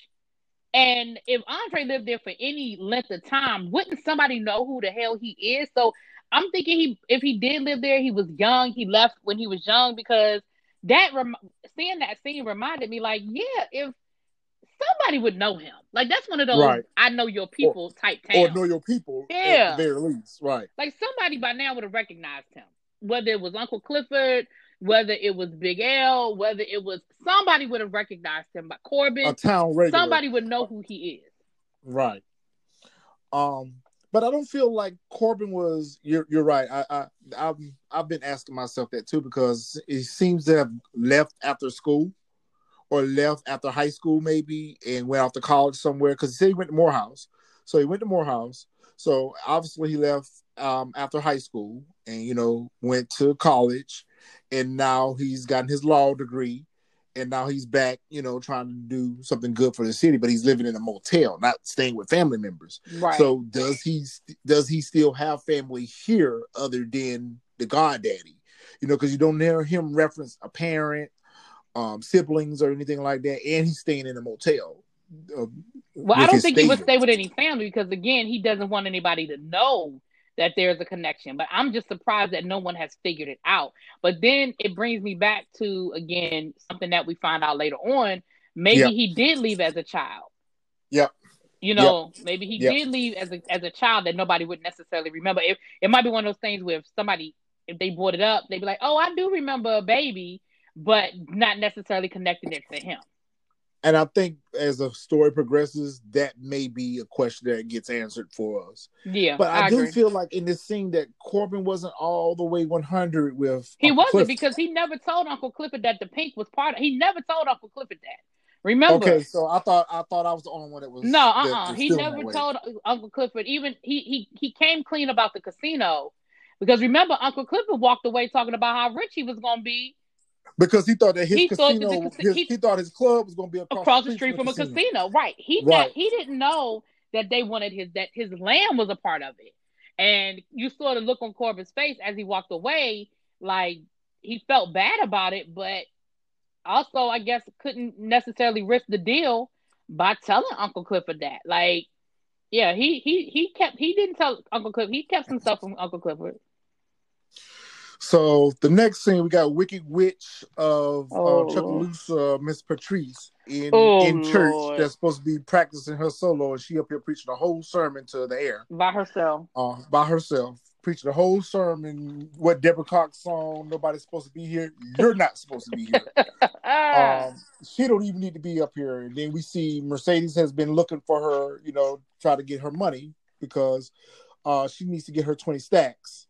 And if Andre lived there for any length of time, wouldn't somebody know who the hell he is? So I'm thinking he, if he did live there, he was young. He left when he was young because that rem- seeing that scene reminded me, like, yeah, if somebody would know him, like that's one of those Right. I know your people type towns. Or know your people Yeah. at the very least. Right. like somebody by now would have recognized him, whether it was Uncle Clifford, whether it was Big L, whether it was somebody would have recognized him. by Corbin, A town regular. somebody would know who he is. Right. Um, but I don't feel like Corbin was. You're you're right. I I I've, I've been asking myself that too because he seems to have left after school, or left after high school maybe, and went off to college somewhere. Because he said he went to Morehouse, so he went to Morehouse. So obviously he left um, after high school, and you know went to college, and now he's gotten his law degree and now he's back, you know, trying to do something good for the city, but he's living in a motel, not staying with family members. Right. So does he does he still have family here other than the goddaddy? You know, because you don't hear him reference a parent, um, siblings, or anything like that, and he's staying in a motel. Uh, Well, I don't think he would stay with any family because again, he doesn't want anybody to know that there's a connection. But I'm just surprised that no one has figured it out. But then it brings me back to again something that we find out later on maybe Yep. he did leave as a child. Yep. You know, maybe he Yep. did leave as a as a child that nobody would necessarily remember. It it might be one of those things where if somebody if they brought it up, they'd be like, "Oh, I do remember a baby," but not necessarily connecting it to him. And I think as the story progresses, that may be a question that gets answered for us. Yeah, But I, I, do agree. feel like in this scene that Corbin wasn't all the way 100 with. he Uncle wasn't Clifford. because he never told Uncle Clifford that the Pynk was part of. He never told Uncle Clifford that. Remember? Okay, so I thought I thought I was the only one that was. No, uh, uh was He never told Uncle Clifford. Even he he he came clean about the casino because remember Uncle Clifford walked away talking about how rich he was going to be because he thought that his He thought that casino, the his, he- he, thought his club was going to be across, across the street from a casino. Right. He Right. Not, he didn't know that they wanted his that his land was a part of it. And you saw the look on Corbin's face as he walked away, like he felt bad about it, but also I guess couldn't necessarily risk the deal by telling Uncle Clifford that. Like, yeah, he he he kept he didn't tell Uncle Clifford he kept some stuff from Uncle Clifford. So the next scene, we got Wicked Witch of Oh, uh, Chucalissa, Miss Patrice in Oh, in church Lord. that's supposed to be practicing her solo, and she up here preaching a whole sermon to the air By herself. uh, by herself, preaching a whole sermon. What Deborah Cox song? Nobody's supposed to be here. You're not supposed to be here. (laughs) Um, she don't even need to be up here. And then we see Mercedes has been looking for her, you know, try to get her money because uh, she needs to get her twenty stacks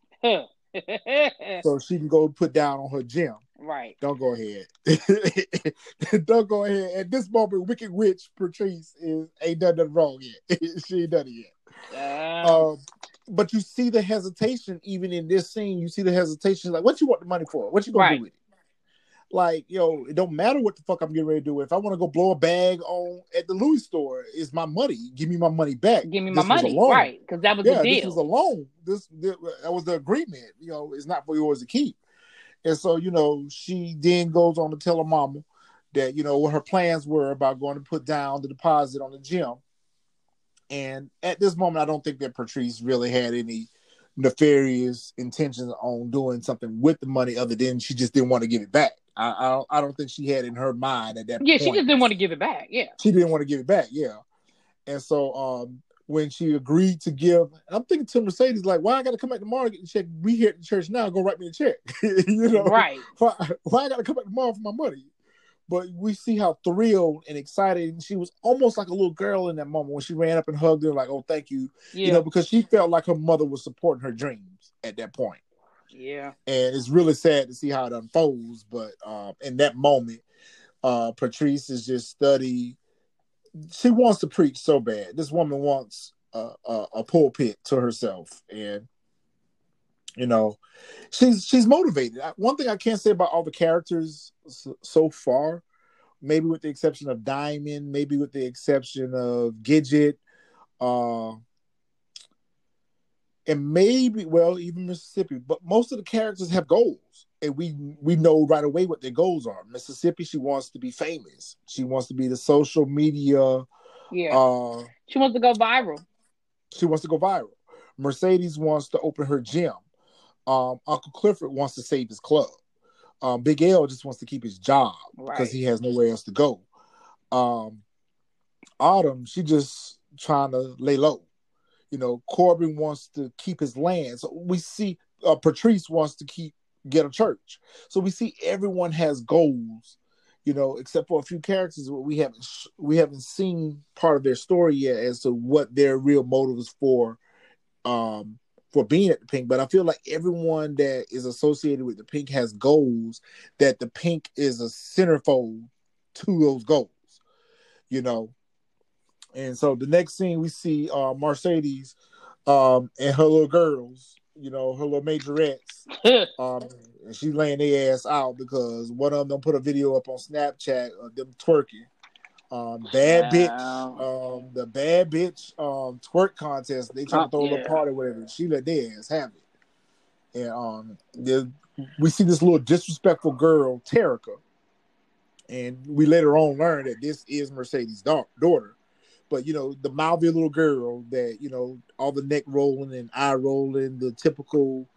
so (laughs) she can go put down on her gym. right. Don't go ahead. (laughs) Don't go ahead. At this moment, Wicked Witch Patrice is ain't done nothing wrong yet. (laughs) she ain't done it yet. Um, Um, but you see the hesitation even in this scene. You see the hesitation. Like, what you want the money for? What you gonna Right. do with it? Like, yo, it don't matter what the fuck I'm getting ready to do. If I want to go blow a bag on at the Louis store, it's my money. Give me my money back. Give me my This money, right? Because that was Yeah, the this was a loan. This, this that was the agreement. You know, it's not for yours to keep. And so, you know, she then goes on to tell her mama that you know what her plans were about going to put down the deposit on the gym. And at this moment, I don't think that Patrice really had any nefarious intentions on doing something with the money, other than she just didn't want to give it back. I, I don't, I don't think she had in her mind at that yeah, point she just didn't want to give it back. Yeah. she didn't want to give it back. Yeah, and so um, when she agreed to give, I'm thinking to Mercedes like, "Why I got to come back tomorrow the check? We here at the church now. Go write me a check. (laughs) you know, Right. (laughs) Why, why I got to come back tomorrow for my money?" But we see how thrilled and excited and she was almost like a little girl in that moment when she ran up and hugged her like, "Oh, thank you," Yeah. you know, because she felt like her mother was supporting her dreams at that point yeah. and it's really sad to see how it unfolds. But um, in that moment, uh, Patrice is just study. She wants to preach so bad. This woman wants a, a, a pulpit to herself, and you know, she's she's motivated. One thing I can't say about all the characters so, so far, maybe with the exception of Diamond, maybe with the exception of Gidget, uh, and maybe well even Mississippi, but most of the characters have goals, and we we know right away what their goals are. Mississippi, she wants to be famous. She wants to be the social media. Yeah. Uh, she wants to go viral. she wants to go viral. Mercedes wants to open her gym. Um, Uncle Clifford wants to save his club. Um, Big L just wants to keep his job because Right. he has nowhere else to go. Um, Autumn, she just trying to lay low. You know, Corbin wants to keep his land. So we see uh, Patrice wants to keep get a church. So we see everyone has goals. You know, except for a few characters, where we haven't we haven't seen part of their story yet as to what their real motives for um for being at the Pynk. But I feel like everyone that is associated with the Pynk has goals that the Pynk is a centerfold to those goals. You know, and so the next scene we see uh Mercedes um and her little girls, you know, her little majorettes, (laughs) um and she laying their ass out because one of them put a video up on Snapchat of them twerking. Um bad Wow. bitch, um the bad bitch um twerk contest, they trying Oh, to throw a yeah. little party whatever. She let their ass have it. And um the, we see this little disrespectful girl, Terica. And we later on learn that this is Mercedes' da- daughter but you know the mouthy little girl that you know all the neck rolling and eye rolling the typical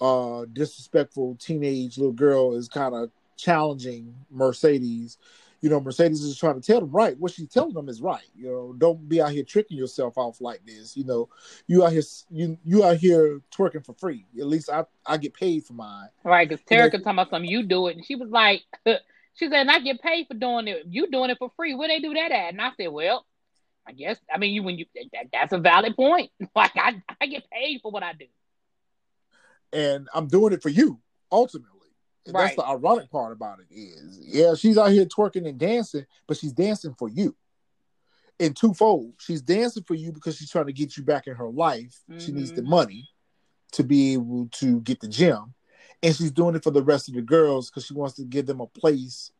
uh disrespectful teenage little girl is kind of challenging mercedes you know, Mercedes is trying to tell them right. What she's telling them is right. You know, don't be out here tricking yourself off like this. You know, you out here you you out here twerking for free. At least I I get paid for mine. Right, because Terica know- talking about something, you do it. And she was like, (laughs) she said, and I get paid for doing it. You doing it for free. Where they do that at? And I said, well, I guess, I mean, you when you, that, that's a valid point. (laughs) Like, I, I get paid for what I do. and I'm doing it for you ultimately. And Right. That's the ironic part about it is, yeah, she's out here twerking and dancing, but she's dancing for you. In twofold, she's dancing for you because she's trying to get you back in her life. She needs the Mhm. money to be able to get the gym, and she's doing it for the rest of the girls because she wants to give them a place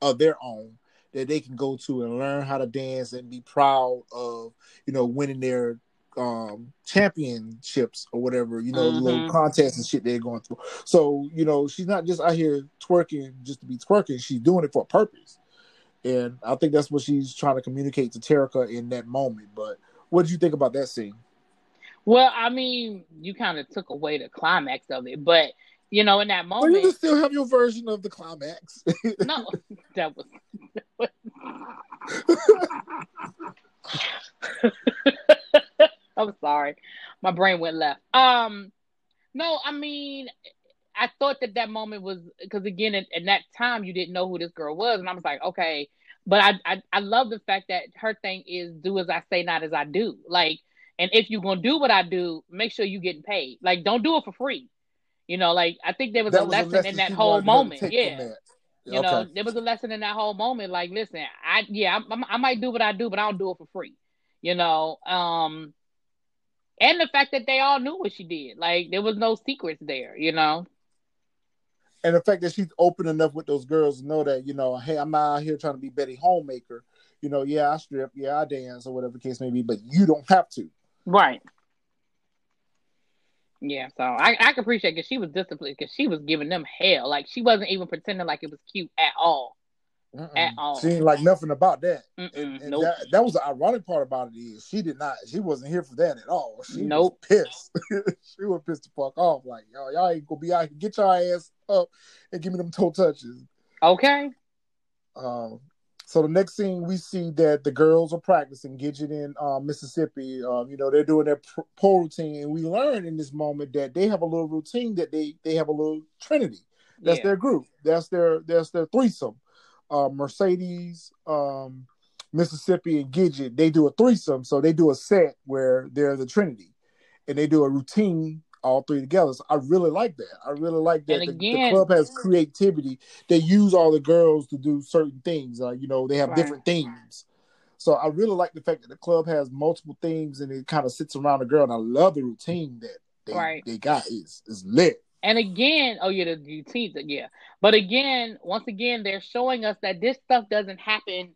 of their own that they can go to and learn how to dance and be proud of, you know, winning their um championships or whatever, you know, the little contests and shit they're going through. So, you know, she's not just out here twerking just to be twerking, she's doing it for a purpose. And I think that's what she's trying to communicate to Terica in that moment. But what did you think about that scene? Well, I mean, you kind of took away the climax of it, but, you know, in that moment, Well, you can still have your version of the climax. (laughs) no, (laughs) that was. (laughs) I'm sorry, my brain went left. Um, no, I mean, I thought that that moment was because again, in, in that time, you didn't know who this girl was, and I was like, okay, but I, I I love the fact that her thing is do as I say, not as I do. Like, and if you're gonna do what I do, make sure you're getting paid. Like, don't do it for free. You know, like I think there was That a lesson in that whole wanted her to moment. Yeah. You know, there was a lesson in that whole moment. Like, listen, I yeah, I, I might do what I do, but I don't do it for free. You know, um, and the fact that they all knew what she did. Like, there was no secrets there. You know, and the fact that she's open enough with those girls to know that you know, hey, I'm not out here trying to be Betty Homemaker. You know, yeah, I strip, yeah, I dance, or whatever the case may be, but you don't have to. right? Yeah, so I I can appreciate because she was disciplined because she was giving them hell. Like she wasn't even pretending like it was cute at all. Mm-mm. At all. She ain't like nothing about that. Mm-mm, And, and nope. that, that was the ironic part about it is she did not, she wasn't here for that at all. She Nope. was pissed. (laughs) she was pissed the fuck off. Like, yo, y'all ain't gonna be out here. Get your ass up and give me them toe touches. Okay. Um, so the next scene we see that the girls are practicing Gidget in um, Mississippi. Um, you know they're doing their pr- pole routine, and we learn in this moment that they have a little routine that they they have a little trinity. That's yeah. their group. That's their that's their threesome. Uh, Mercedes, um, Mississippi, and Gidget they do a threesome. So they do a set where they're the trinity, and they do a routine all three together. So I really like that. I really like that. The, the club has creativity. They use all the girls to do certain things. Uh, you know, they have Right. different themes. So I really like the fact that the club has multiple themes and it kind of sits around a girl. And I love the routine that they, Right. they got. is it's lit. And again, oh yeah, the routines, yeah. But again, once again, they're showing us that this stuff doesn't happen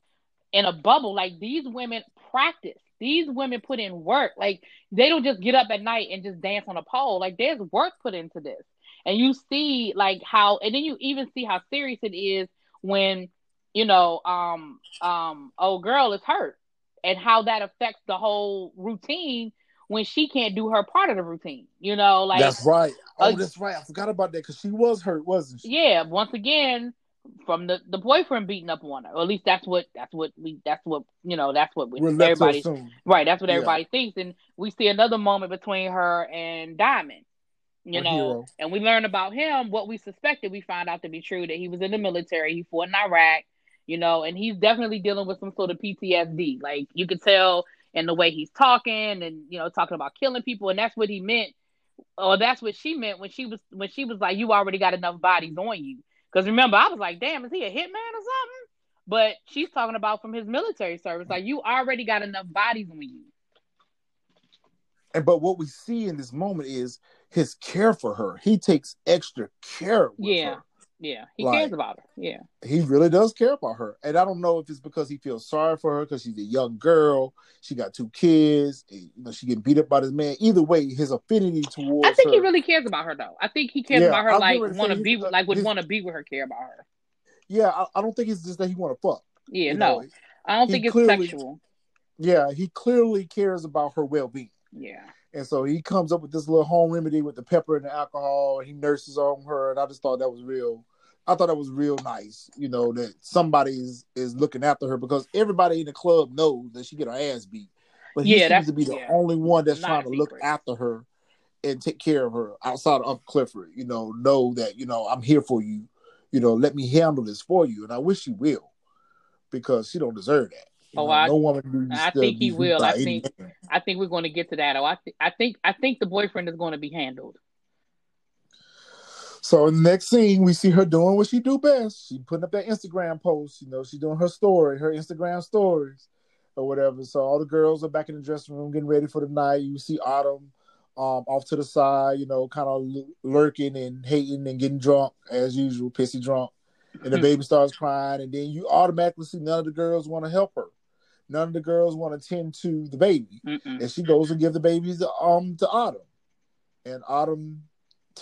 in a bubble. Like these women practice. These women put in work. Like they don't just get up at night and just dance on a pole. Like there's work put into this. And you see like how and then you even see how serious it is when, you know, um um old girl is hurt and how that affects the whole routine when she can't do her part of the routine. You know, like that's right. Oh, uh, that's right. I forgot about that because she was hurt, wasn't she? yeah, once again, from the the boyfriend beating up on her. Or at least that's what that's what we that's what you know that's what we, We're led to everybody right. That's what Yeah. everybody thinks, and we see another moment between her and Diamond. You Our know, hero. and we learn about him. What we suspected, we find out to be true that he was in the military. He fought in Iraq. You know, and he's definitely dealing with some sort of PTSD. Like you could tell in the way he's talking, and you know, talking about killing people, and that's what he meant or that's what she meant when she was when she was like, "You already got enough bodies on you." Because remember, I was like, "Damn, is he a hitman or something?" But she's talking about from his military service, like you already got enough bodies on you. And but what we see in this moment is his care for her. He takes extra care with Yeah. her. Yeah, he Like- cares about her. Yeah, He really does care about her. And I don't know if it's because he feels sorry for her because she's a young girl. She got two kids. You know, she getting beat up by this man. Either way, his affinity towards I think her. he really cares about her though. I think he cares Yeah, about her I like want to be with, like would want to be with her, care about her. yeah, I, I don't think it's just that he want to fuck. Yeah, no, know. I don't he think it's clearly- sexual. Yeah, he clearly cares about her well being. Yeah, And so he comes up with this little home remedy with the pepper and the alcohol, and he nurses on her. And I just thought that was real, I thought that was real nice, you know, that somebody is, is looking after her because everybody in the club knows that she get her ass beat. But he Yeah, that's- seems to be the yeah. only one that's trying to look after her and take care of her outside of Uncle Clifford. You know, know that, you know, I'm here for you. You know, let me handle this for you. And I wish she will because she don't deserve that. You Oh, know, I- no I think he will. I think- man. I think we're going to get to that. Oh, I, th- I think I think the boyfriend is going to be handled. So in the next scene, we see her doing what she do best. She putting up that Instagram post. You know, she doing her story, her Instagram stories, or whatever. So all the girls are back in the dressing room getting ready for the night. You see Autumn um, off to the side, you know, kind of lurking and hating and getting drunk as usual, pissy drunk. And the baby starts crying, and then you automatically see none of the girls want to help her. None of the girls want to tend to the baby Mm-mm. and she goes and give the babies um to Autumn, and Autumn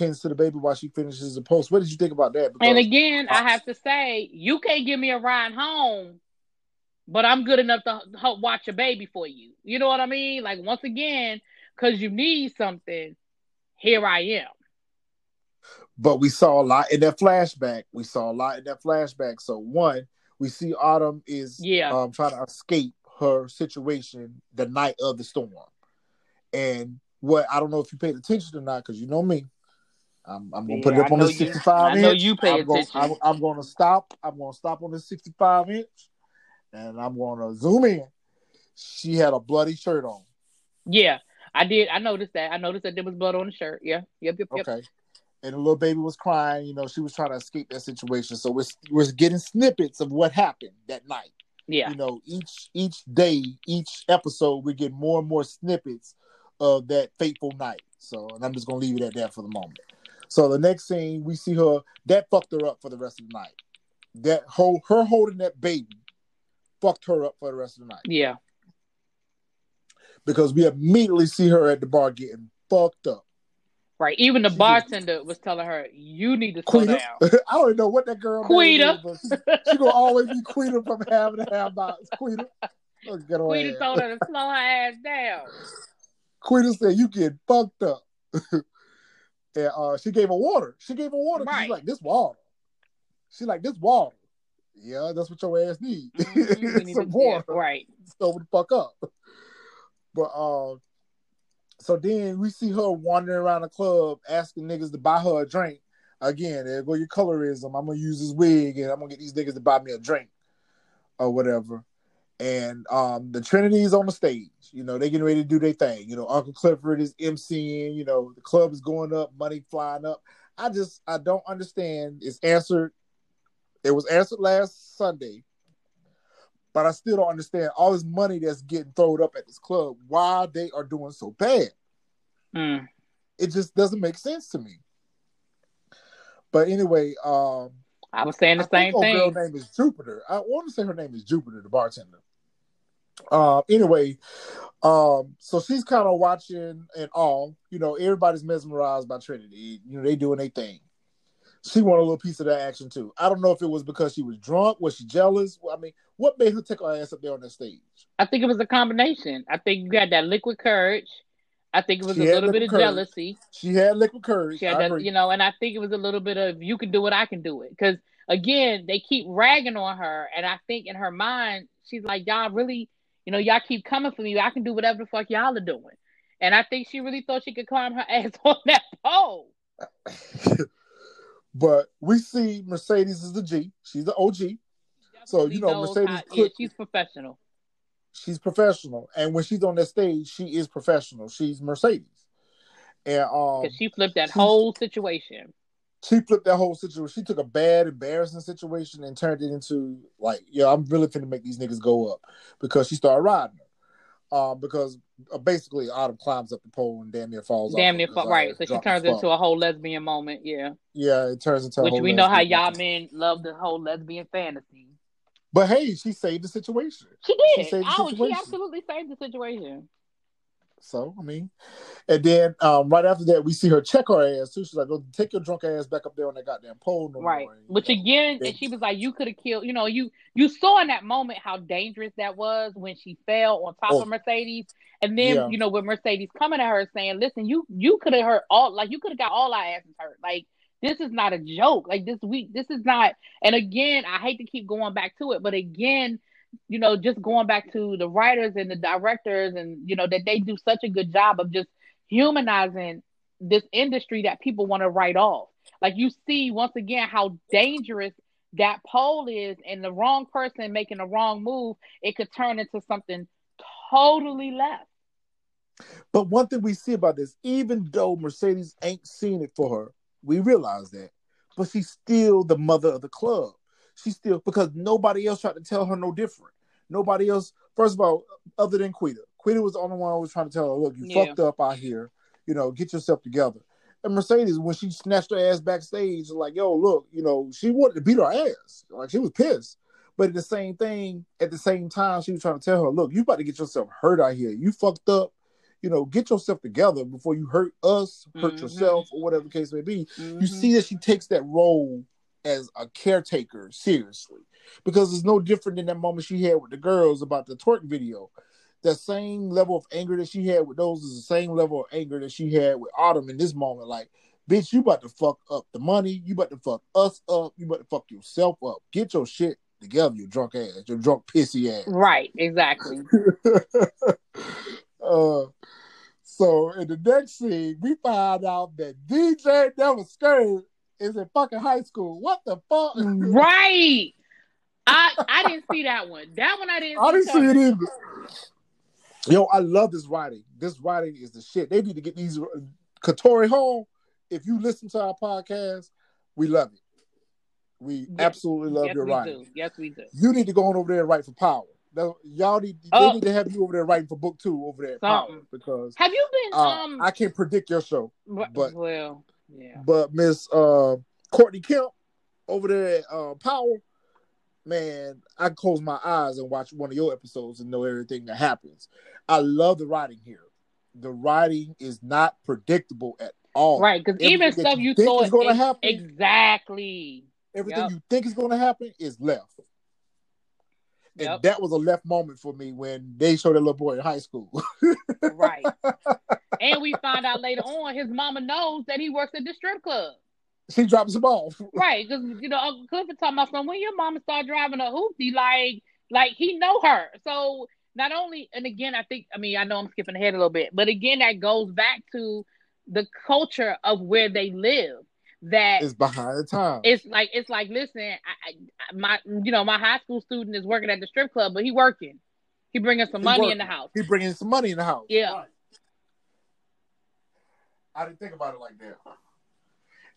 tends to the baby while she finishes the post. What did you think about that? And Because- again, I have to say, you can't give me a ride home, but I'm good enough to help watch a baby for you. You know what I mean? Like once again, because you need something, here I am. but we saw a lot in that flashback. We saw a lot in that flashback. So one, we see Autumn is Yeah. um trying to escape her situation the night of the storm, and what I don't know if you paid attention or not because you know me. I'm, I'm gonna put it up I on the know you- 65 I know inch. you pay I'm gonna, attention. I'm, I'm gonna stop. I'm gonna stop on the 65 inch, and I'm gonna zoom in. She had a bloody shirt on. Yeah, I did. I noticed that. I noticed that there was blood on the shirt. Yeah. Yep. Yep. Yep. Okay. And the little baby was crying. You know, she was trying to escape that situation. So we're we're getting snippets of what happened that night. Yeah. You know, each each day, each episode, we get more and more snippets of that fateful night. So, and I'm just gonna leave it at that for the moment. So the next scene, we see her that fucked her up for the rest of the night. That whole her holding that baby fucked her up for the rest of the night Yeah. because we immediately see her at the bar getting fucked up. Right. Even the She bartender was telling her, "You need to slow Quita. down." (laughs) I don't even know what that girl Quita. is, she, she gonna always be Quita from having to have box. Quita. Let's get her Quita told her to slow her ass down. Quita said you get fucked up. (laughs) and uh, she gave her water. She gave her water. 'cause She's like this water. She like this water. Yeah, that's what your ass need. Mhm, (laughs) need Some water. yeah, right. Sober the fuck up. But uh, so then we see her wandering around the club asking niggas to buy her a drink. Again, there go your colorism. I'm gonna use this wig and I'm gonna get these niggas to buy me a drink or whatever. And um, the is on the stage. You know, they getting ready to do their thing. You know, Uncle Clifford is MCing. You know, the club is going up, money flying up. I just I don't understand. It's answered. It was answered last Sunday, but I still don't understand all this money that's getting thrown up at this club. Why they are doing so bad? Mm. It just doesn't make sense to me. But anyway, um, I was saying the I same think thing. girl name is Jupiter. I want to say her name is Jupiter, the bartender. Um. Anyway, um. So she's kind of watching and all. You know, everybody's mesmerized by Trinity. You know, they doing their thing. She want a little piece of that action too. I don't know if it was because she was drunk. Was she jealous? I mean, what made her take her ass up there on that stage? I think it was a combination. I think you had that liquid courage. I think it was She a little bit of courage. jealousy. She had liquid courage. She had that, you know, and I think it was a little bit of you can do it, I can do it. Because again, they keep ragging on her, and I think in her mind, she's like, y'all really, you know, y'all keep coming for me. I can do whatever the fuck y'all are doing. And I think she really thought she could climb her (laughs) ass on that pole. (laughs) but we see Mercedes is the G. She's the OG. So, you know, Mercedes how- yeah, she's professional. she's professional, and when she's on that stage, she is professional. She's Mercedes, and um, she flipped that whole situation. She flipped that whole situation. She took a bad, embarrassing situation and turned it into like, yeah, I'm really finna make these niggas go up because she started riding her. Um, because uh, basically Autumn climbs up the pole and damn near falls. Damn near right. So she turns into a whole lesbian moment. Yeah. yeah, it turns into a Which we know how y'all moment. men love the whole lesbian fantasy. But hey, she saved the situation. She She did. saved the oh, she absolutely saved the situation. So I mean, and then um, right after that, we see her check her ass too. She's like, "Go take your drunk ass back up there on that goddamn pole." No Right. more. And, Which again, they- and she was like, you could have killed, you know, you you saw in that moment how dangerous that was when she fell on top Oh. of Mercedes. And then, Yeah. you know, with Mercedes coming at her saying, Listen, you you could have hurt all like you could have got all our asses hurt. Like this is not a joke. Like this week, this is not. And again, I hate to keep going back to it, but again, you know, just going back to the writers and the directors, and you know that they do such a good job of just humanizing this industry that people want to write off. Like you see once again how dangerous that pole is, and the wrong person making the wrong move, it could turn into something totally left. But one thing we see about this, even though Mercedes ain't seen it for her, we realize that. But she's still the mother of the club. She's still because nobody else tried to tell her no different. Nobody else, first of all, other than Quita. Quita was the only one who was trying to tell her, look, you Yeah. fucked up out here. You know, get yourself together. And Mercedes, when she snatched her ass backstage, like, yo, look, you know, she wanted to beat her ass. Like she was pissed. But at the same thing, at the same time, she was trying to tell her, look, you about to get yourself hurt out here. You fucked up. You know, get yourself together before you hurt us, hurt Mhm. yourself, or whatever the case may be. You Mhm. see that she takes that role as a caretaker seriously because it's no different than that moment she had with the girls about the twerk video. That same level of anger that she had with those is the same level of anger that she had with Autumn in this moment. Like, bitch, you about to fuck up the money. You about to fuck us up. You about to fuck yourself up. Get your shit together, you drunk ass, your drunk pissy ass. Right, exactly. (laughs) uh, so in the next scene, we find out that DJ Never Scared is in fucking high school. What the fuck? (laughs) right. I I didn't see that one. That one I didn't. I didn't see it either. Yo, I love this writing. This writing is the shit. They need to get these Katori home. If you listen to our podcast, we love it. We Yeah. absolutely love yes, your we writing. do. Yes, we do. You need to go on over there and write for Power. Now, y'all need Oh. they need to have you over there writing for book two over there at Power Something. because Have you been uh, um? I can't predict your show. but- well, yeah. But Miss uh, Courtney Kemp over there at uh, Power, man, I close my eyes and watch one of your episodes and know everything that happens. I love the writing here. The writing is not predictable at all. Right, because even stuff you you thought is gonna happen- exactly. Everything Yep. you think is going to happen is left. And Yep. that was a left moment for me when they showed a little boy in high school. (laughs) Right. And we find out later on his mama knows that he works at the strip club. she drops him off. Right, because you know Uncle Clifford talking about from when your mama start driving a hoopty, like like he know her. So not only, and again, I think I mean I know I'm skipping ahead a little bit, but again that goes back to the culture of where they live. That is behind the time. it's like it's like listen, I, I, my you know my high school student is working at the strip club, but he working, he bringing some He money in the house. He bringing some money in the house. Yeah. Right. I didn't think about it like that.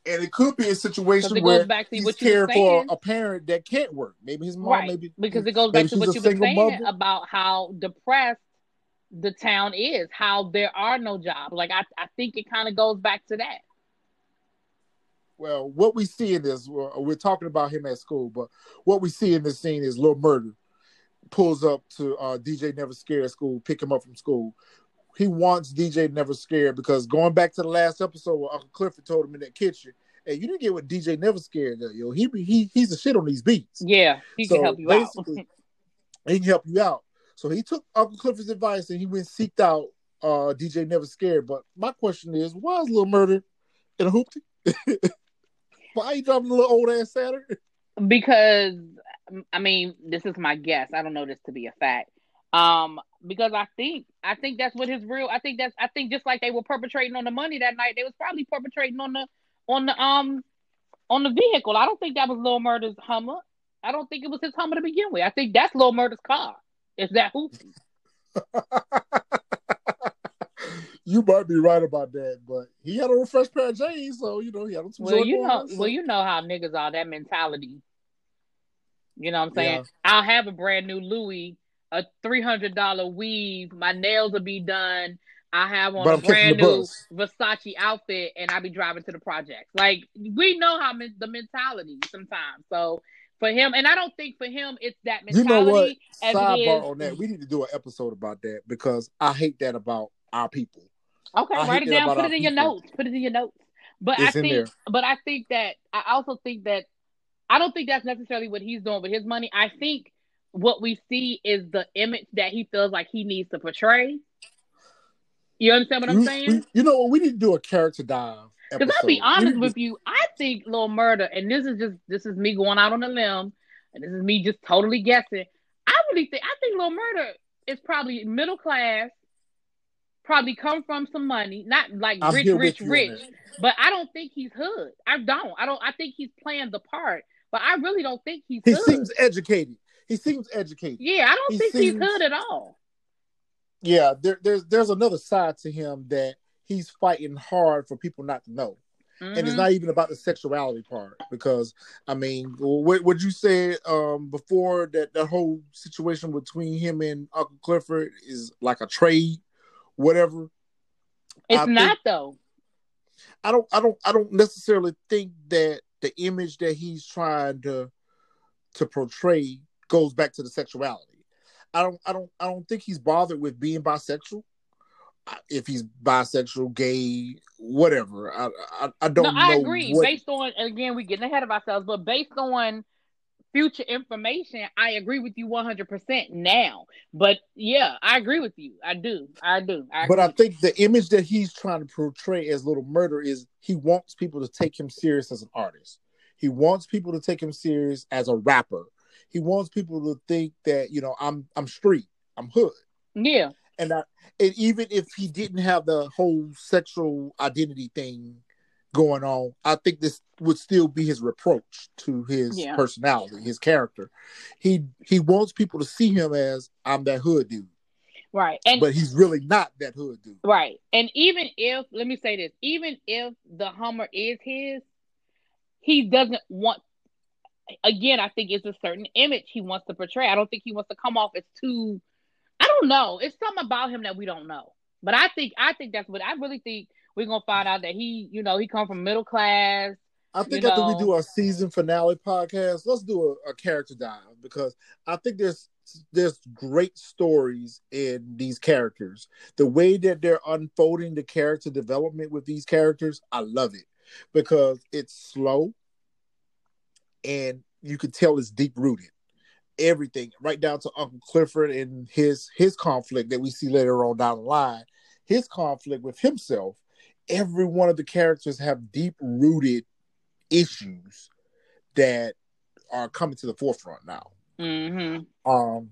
And it could be a situation where back to he's what you were caring for a parent that can't work. Maybe his mom, right maybe because it goes back to what you were saying mother. about how depressed the town is how there are no jobs like i, I think it kind of goes back to that Well, what we see in this, we're, we're talking about him at school, but what we see in this scene is Little Murda pulls up to uh, DJ Never Scared school, pick him up from school. He wants DJ Never Scared because going back to the last episode where Uncle Clifford told him in that kitchen, "Hey, you didn't get what DJ Never Scared though, yo. He he he's a shit on these beats. yeah he So can help you out he can help you out." So he took Uncle Clifford's advice and he went seeked out uh, DJ Never Scared. But my question is, why is Lil Murda in a hoopty? (laughs) why are you driving a little old ass Saturn? because i mean this is my guess i don't know this to be a fact um because i think i think that's what his real i think that's i think just like they were perpetrating on the money that night they was probably perpetrating on the on the um on the vehicle i don't think that was Lil Murda's hummer i don't think it was his hummer to begin with i think that's Lil Murda's car is that hoopty (laughs) you might be right about that, but he had a fresh pair of jeans, so you know he had some. Well, you know, so- well, you know how niggas are. That mentality. You know what I'm saying? Yeah. I'll have a brand new Louis, a three hundred dollar weave. My nails will be done. I have on But a I'm brand new. Versace outfit, and I'll be driving to the project. Like we know how men- the mentality sometimes. So for him, and I don't think for him it's that mentality. You know what? as Sidebar on that. We need to do an episode about that because I hate that about our people. Okay, I write it down. Put it in your people. notes. Put it in your notes. But It's I think, but I think that I also think that I don't think that's necessarily what he's doing with his money. I think what we see is the image that he feels like he needs to portray. You understand what I'm We- saying? we- you know what? We need to do a character dive. Because I'll be honest with you, I think Lil Murda, and this is just this is me going out on a limb, and this is me just totally guessing. I really think I think Lil Murda is probably middle class, probably come from some money, not like I'm rich, rich, with you on rich. But I don't think he's hood. I don't. I don't. I think he's playing the part, but I really don't think he's He hood. seems educated. He seems educated. yeah, I don't he think he's seems- hood at all. Yeah, there, there's there's another side to him that he's fighting hard for people not to know. and it's Mhm. not even about the sexuality part because I mean, what what you said um, before that the whole situation between him and Uncle Clifford is like a trade, whatever. It's I think- not though. I don't I don't I don't necessarily think that the image that he's trying to to portray goes back to the sexuality. I don't I don't I don't think he's bothered with being bisexual. If he's bisexual, gay, whatever, I I, I don't no, know. I agree. what- Based on again, we're getting ahead of ourselves, but based on future information, I agree with you one hundred percent now. But yeah, I agree with you. I do. I do. I but I think the image that he's trying to portray as Little Murda is he wants people to take him serious as an artist. He wants people to take him serious as a rapper. He wants people to think that you know I'm I'm street, I'm hood, yeah, and I, and even if he didn't have the whole sexual identity thing going on, I think this would still be his reproach to his Yeah. personality, his character. He he wants people to see him as I'm that hood dude, right. And but he's really not that hood dude. Right. And even if, let me say this, even if the Hummer is his, he doesn't want, again, I think it's a certain image he wants to portray. I don't think he wants to come off as too, I don't know. It's something about him that we don't know. But I think, I think that's what, I really think we're going to find out that he, you know, he come from middle class. I think after we do our season finale podcast, let's do a, a character dive because I think there's there's great stories in these characters. The way that they're unfolding the character development with these characters, I love it because it's slow and you can tell it's deep rooted. Everything, right down to Uncle Clifford and his his conflict that we see later on down the line, his conflict with himself. Every one of the characters have deep rooted issues that are coming to the forefront now. Mm-hmm. Um,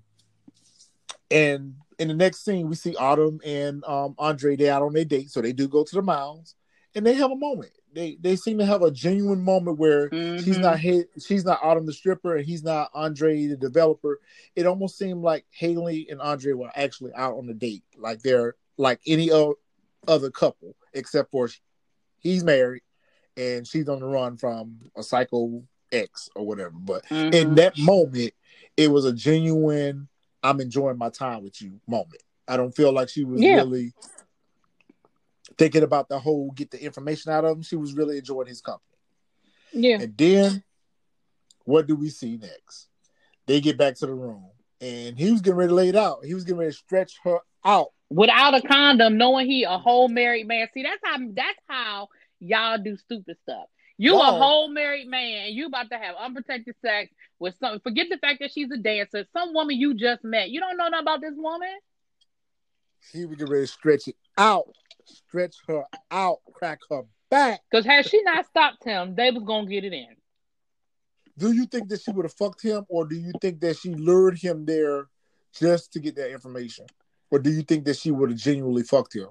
and in the next scene, we see Autumn and um, Andre. They out on their date, so they do go to the mounds, and they have a moment. They they seem to have a genuine moment where she's Mhm. not Ha- she's not Autumn the stripper, and he's not Andre the developer. It almost seemed like Hailey and Andre were actually out on a date, like they're like any other couple, except for he's married and she's on the run from a psycho ex or whatever. But in Mhm. that moment, it was a genuine I'm enjoying my time with you moment. I don't feel like she was Yeah. really thinking about the whole get the information out of him. She was really enjoying his company. Yeah. And then what do we see next? They get back to the room and he was getting ready to lay it out. He was getting ready to stretch her out. Without a condom, knowing he a whole married man. See, that's how that's how y'all do stupid stuff. You a whole married man, and you about to have unprotected sex with some. Forget the fact that she's a dancer. Some woman you just met. You don't know nothing about this woman. He was getting ready to stretch it out, stretch her out, crack her back. Because had she not stopped him, they was gonna get it in. Do you think that she would have fucked him, or do you think that she lured him there just to get that information? Or do you think that she would have genuinely fucked him?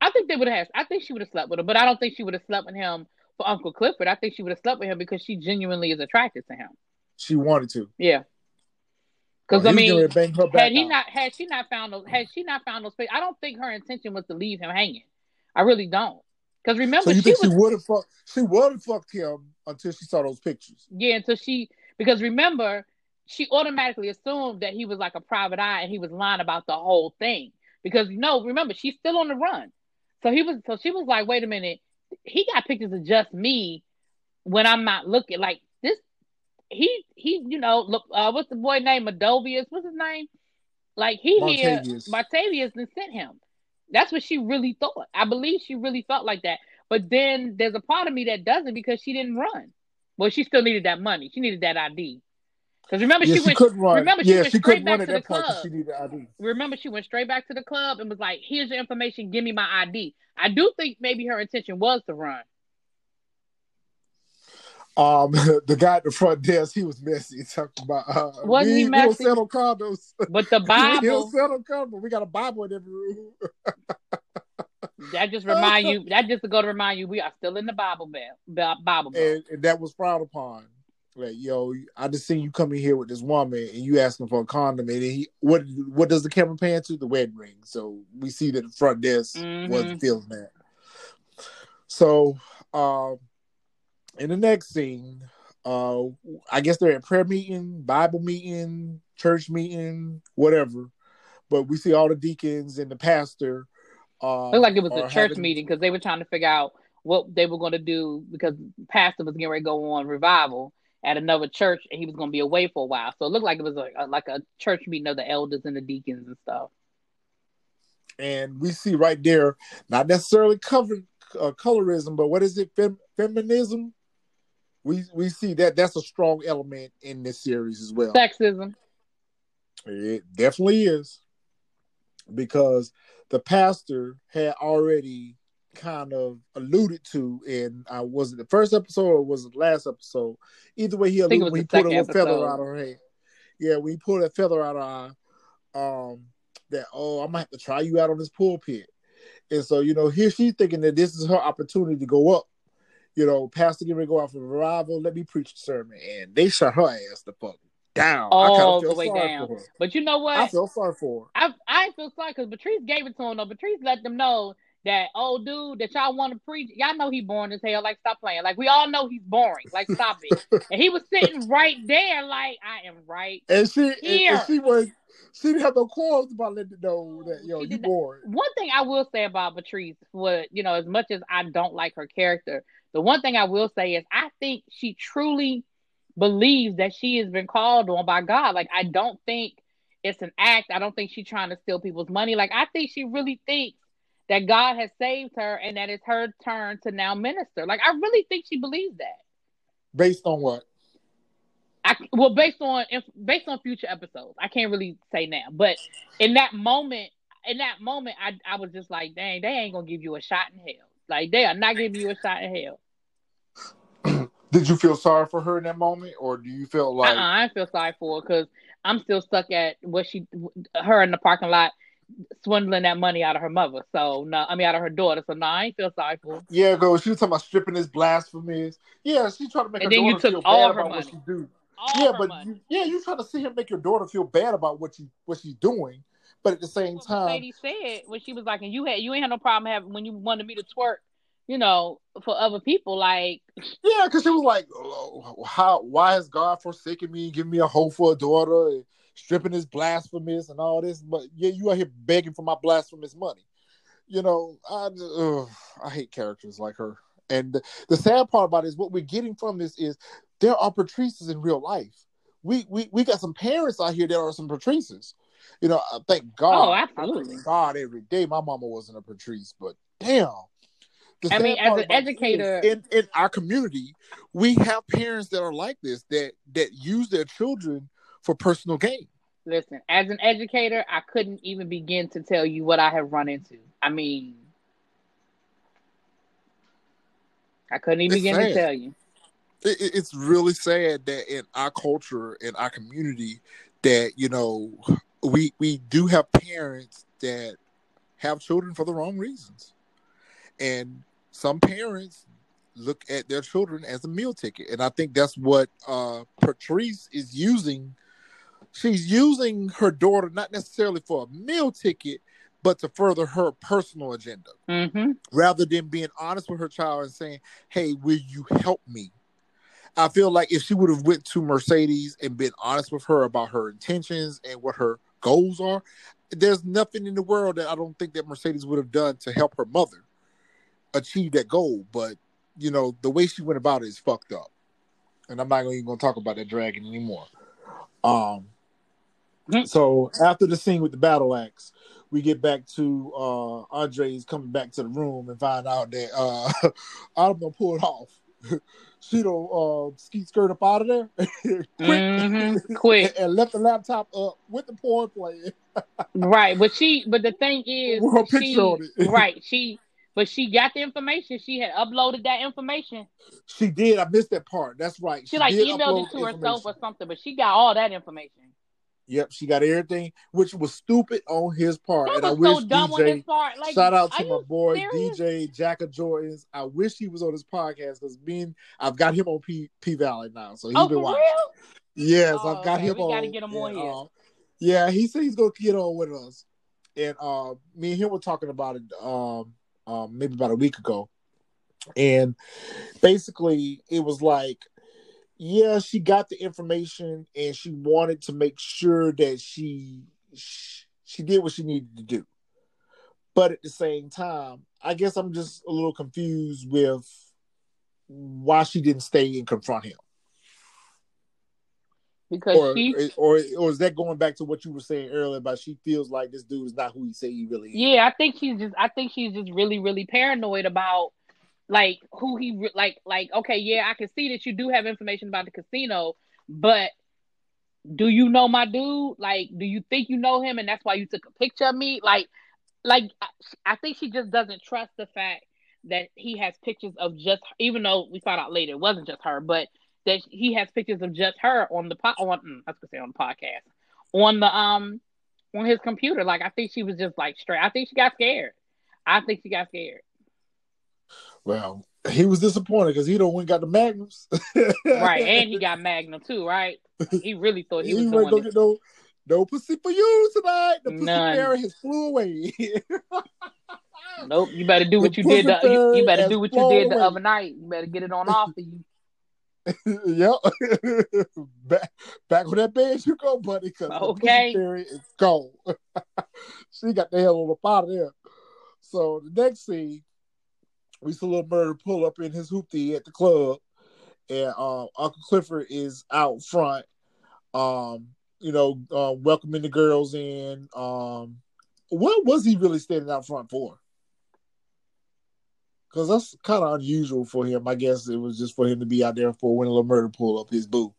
I think they would have. I think she would have slept with him, but I don't think she would have slept with him for Uncle Clifford. I think she would have slept with him because she genuinely is attracted to him. She wanted to. Yeah. Because Well, I he was getting mean, bang her back had he out. not had she not found those had she not found those space, I don't think her intention was to leave him hanging. I really don't. Because remember, so you she was she would have fucked? She would have fucked him until she saw those pictures. yeah until she because remember she automatically assumed that he was like a private eye and he was lying about the whole thing because no remember she's still on the run so he was so she was like wait a minute he got pictures of just me when I'm not looking like he he you know look uh what's the boy name Adovius what's his name like he here Martavius. Martavius and sent him that's what she really thought I believe she really felt like that but then there's a part of me that doesn't because she didn't run well, she still needed that money. She needed that ID. Because remember, yeah, she she, went. couldn't run. remember, she yeah, went she straight back to the that point because club. she needed ID. Remember, she went straight back to the club and was like, "Here's your information. Give me my ID." I do think maybe her intention was to run. Um, (laughs) the guy at the front desk, he was messy. (laughs) Talking about uh, Wasn't we, he we don't messy? settle condos. But the (laughs) we Bible, don't settle condos. We got a Bible in every room. that just remind you, that just to go to remind you, we are still in the Bible belt, Bible belt. and, and that was frowned upon. Like, yo, I just seen you coming here with this woman, and you asking for a condom, and he, what, what does the camera pan to? The wedding ring. So we see that the front desk Mhm. wasn't feeling that. So, um, in the next scene, uh, I guess they're at prayer meeting, Bible meeting, church meeting, whatever. But we see all the deacons and the pastor. Uh, Looked like it was a church having- meeting because they were trying to figure out what they were going to do because pastor was getting ready to go on revival at another church and he was going to be away for a while. So it looked like it was like a, like a church meeting of the elders and the deacons and stuff. and we see right there, not necessarily cover uh, colorism, but what is it, Fem- feminism? We we see that that's a strong element in this series as well. Sexism. It definitely is because the pastor had already kind of alluded to in uh, was it the first episode or was it the last episode? Either way, he alluded when he pulled a little feather out of her head. Yeah, he pulled a feather out of her eye, um, that oh, I might have to try you out on this pulpit. And so, you know, here she's thinking that this is her opportunity to go up. You know, Pastor getting ready to go out for revival. Let me preach the sermon, and they shut her ass the fuck down. All the way down. But you know what? I feel sorry for her. I I feel sorry because Patrice gave it to him. Though Patrice let them know that old dude that y'all want to preach, y'all know he boring as hell. Like stop playing. Like we all know he's boring. Like stop it. (laughs) and he was sitting right there, like I am right. And she and, and she was she didn't have no qualms about letting it know that yo you bored. One thing I will say about Patrice, what you know, as much as I don't like her character, the one thing I will say is I think she truly believes that she has been called on by God. Like I don't think it's an act. I don't think she's trying to steal people's money. Like I think she really thinks that God has saved her and that it's her turn to now minister. Like I really think she believes that. Based on what? I well based on if based on future episodes. I can't really say now, but in that moment, in that moment, I I was just like, dang, they ain't gonna give you a shot in hell. Like they are not giving you a shot in hell. (clears throat) Did you feel sorry for her in that moment, or do you feel like uh-uh, I feel sorry for her because I'm still stuck at what she, her in the parking lot, swindling that money out of her mother. So no, I mean out of her daughter. So no, I ain't feel sorry for her. yeah, go? She was talking about stripping this blasphemous. Yeah, she tried to make And her then you took all her about what money. she do. All yeah, but you, yeah, you try to see her make your daughter feel bad about what you what she's doing, but at the same time, Mercedes said when she was like, and you had you ain't had no problem having when you wanted me to twerk, you know, for other people. Like Yeah, because she was like, oh, "How? Why has God forsaken me, and giving me a hope for a daughter, and stripping is blasphemous and all this?" But yeah, you are here begging for my blasphemous money. You know, I ugh, I hate characters like her. And the, the sad part about it is what we're getting from this is there are Patrices in real life. We we we got some parents out here that are some Patrices. You know, I thank God. Oh, absolutely. thank God every day. My mama wasn't a Patrice, but damn. I mean, as an about it is, educator- in, in our community, we have parents that are like this that that use their children for personal gain. Listen, as an educator, I couldn't even begin to tell you what I have run into. I mean, I couldn't even It's begin to tell you. It, it- it's really sad that in our culture, in our community, that you know we we do have parents that have children for the wrong reasons, and some parents look at their children as a meal ticket, and I think that's what uh, Patrice is using. She's using her daughter not necessarily for a meal ticket, but to further her personal agenda hmm rather than being honest with her child and saying, "Hey, will you help me?" I feel like if she would have went to Mercedes and been honest with her about her intentions and what her goals are, there's nothing in the world that I don't think that Mercedes would have done to help her mother achieve that goal. But you know, the way she went about it is fucked up, and I'm not even going to talk about that dragon anymore. Um. Mhm. So after the scene with the battle axe, we get back to uh Andre's coming back to the room and find out that uh (laughs) Autumn pulled off. (laughs) she don't uh ski skirt up out of there (laughs) quick hmm Quick, and left the laptop up with the porn playing. right? But she, but the thing is, With her she, picture on it. right? She, But she got the information. She had uploaded that information. She did. I missed that part. That's right. She, like emailed it to herself or something, but she got all that information. Yep, she got everything, which was stupid on his part. That and I wish so dumb on DJ his part. Like, shout out to my boy serious? DJ Jack of Jordans. I wish he was on this podcast because being I've got him on P P Valley now, so he's Oh, been watching. real? Yes, Oh, I've got okay. him We on. gotta get him on here. uh, yeah, he said he's gonna get on with us, and uh, me and him were talking about it um, um, maybe about a week ago, and basically it was like, yeah, she got the information and she wanted to make sure that she she did what she needed to do, but at the same time, I guess I'm just a little confused with why she didn't stay and confront him Because or, she or or is that going back to what you were saying earlier about she feels like this dude is not who he say he really is? Yeah, I think she's just. I think she's just really, really paranoid about like who he like. Like, okay, yeah, I can see that you do have information about the casino, but do you know my dude? Like, do you think you know him, and that's why you took a picture of me? Like, like I- think she just doesn't trust the fact that he has pictures of just. Even though we found out later it wasn't just her, but that he has pictures of just her on the po- on. mm, I was gonna say on the podcast on the um on his computer. Like I think she was just like straight. I think she got scared. I think she got scared. Well, he was disappointed because he don't and got the magnums. (laughs) Right. And he got Magnum too, right? He really thought he he was gonna it. get no no pussy for you tonight. The pussy None. fairy has flew away. (laughs) Nope. You better do what The you did. The, you, you better do what you did the away. other night. You better get it on off of you. (laughs) yep. back back on that bed you go, buddy, because Okay. the pussy fairy is gone. she got the hell on up out of there. So the next scene, we see little Murda pull up in his hoopty at the club, and um, Uncle Clifford is out front, um, you know, uh, welcoming the girls in. Um, what was he really standing out front for? Because that's kind of unusual for him. I guess it was just for him to be out there for when a little Murda pull up his boo.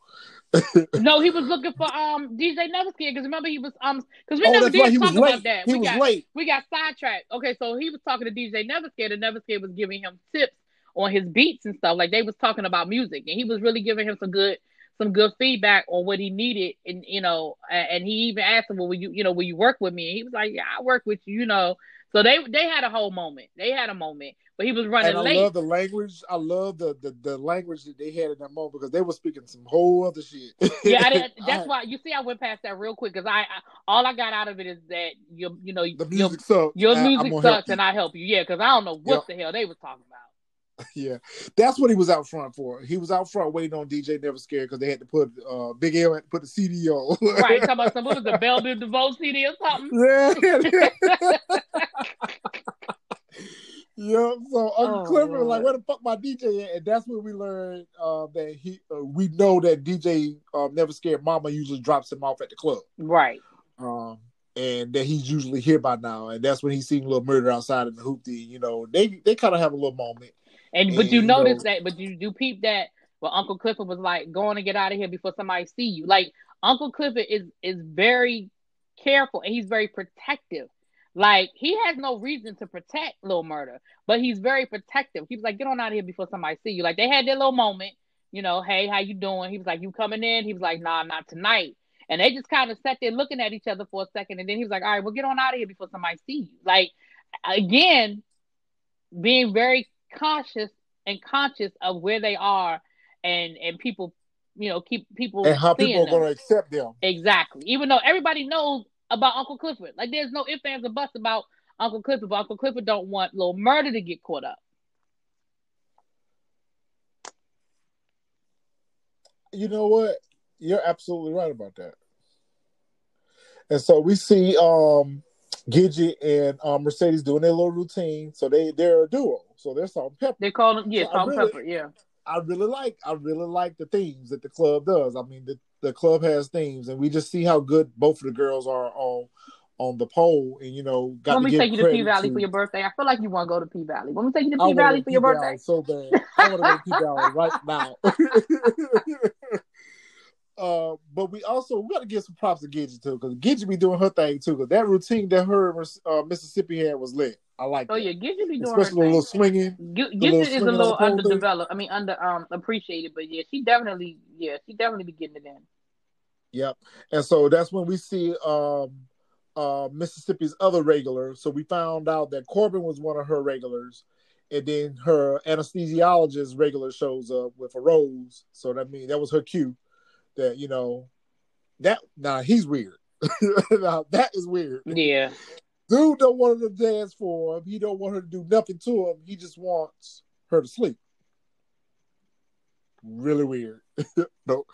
No, he was looking for um DJ Neverscared because remember he was um because we oh, never did right. Talk about that. He we got late. we got sidetracked. Okay, so he was talking to DJ Neverscared, and Neverscared was giving him tips on his beats and stuff. Like they was talking about music, and he was really giving him some good some good feedback on what he needed. And you know, and he even asked him, "Well, will you you know will you work with me?" And he was like, "Yeah, I work with you." You know, so they they had a whole moment. They had a moment, but he was running And I late. love the language. I love the, the the language that they had in that moment because they were speaking some whole other shit. yeah, I didn't, (laughs) that's I- why you see I went past that real quick because I, I all I got out of it is that you you know the your music sucks. your music sucks and I help you. Yeah, because I don't know what the hell they was talking about. (laughs) Yeah, that's what he was out front for. He was out front waiting on DJ Never Scared because they had to put uh, Big L had to put the CD on. Right, (laughs) talking about some what was the Belle Biv DeVoe CD or something. yeah. (laughs) yeah. So Uncle Oh, Clifford was like, "Where the fuck my DJ at?" And that's when we learned uh, that he. Uh, we know that DJ um, Never Scared Mama usually drops him off at the club. Right. um, and that he's usually here by now, and that's when he's seeing a little Murda outside in the hoopty. You know, they they kind of have a little moment. And but you notice that, but you do peep that. Well, Uncle Clifford was like, "Going to get out of here before somebody see you." Like Uncle Clifford is is very careful and he's very protective. Like he has no reason to protect Little Murda, but he's very protective. He was like, "Get on out of here before somebody see you." Like they had their little moment, you know. Hey, how you doing? He was like, "You coming in?" He was like, "Nah, not tonight." And they just kind of sat there looking at each other for a second, and then he was like, "All right, well, get on out of here before somebody see you." Like again, being very cautious and conscious of where they are, and and people, you know, keep people and how people are going to accept them. Exactly. Even though everybody knows about Uncle Clifford. Like there's no ifs, ands, or buts about Uncle Clifford, but Uncle Clifford don't want little Murda to get caught up. You know what? You're absolutely right about that. And so we see um Gidget and um, Mercedes doing their little routine. So they they're a duo. So they're salt and pepper. They call them yeah, So salt and really- pepper, yeah. I really like I really like the themes that the club does. I mean the, the club has themes and we just see how good both of the girls are on on the pole and you know got to give take you to P Valley for your birthday, I feel like you want to go to P Valley. When we take you to P Valley for your birthday, so bad. I want to go to P Valley right now. (laughs) (laughs) Uh, but we also we got to give some props to Gidget too, because Gidget be doing her thing too. Because that routine that her uh, Mississippi had was lit. I like. Oh that. yeah, Gidget be doing especially the little swinging. G- little Gidget is a little thing. underdeveloped. I mean, under um appreciated, but yeah, she definitely, yeah, she definitely be getting it in. Yep. And so that's when we see um uh Mississippi's other regular. So we found out that Corbin was one of her regulars. And then her anesthesiologist regular shows up with a rose. So that means that was her cue that, you know, that now he's weird. (laughs) now that is weird. Yeah, Dude don't want her to dance for him. He don't want her to do nothing to him. He just wants her to sleep. Really weird. (laughs) no.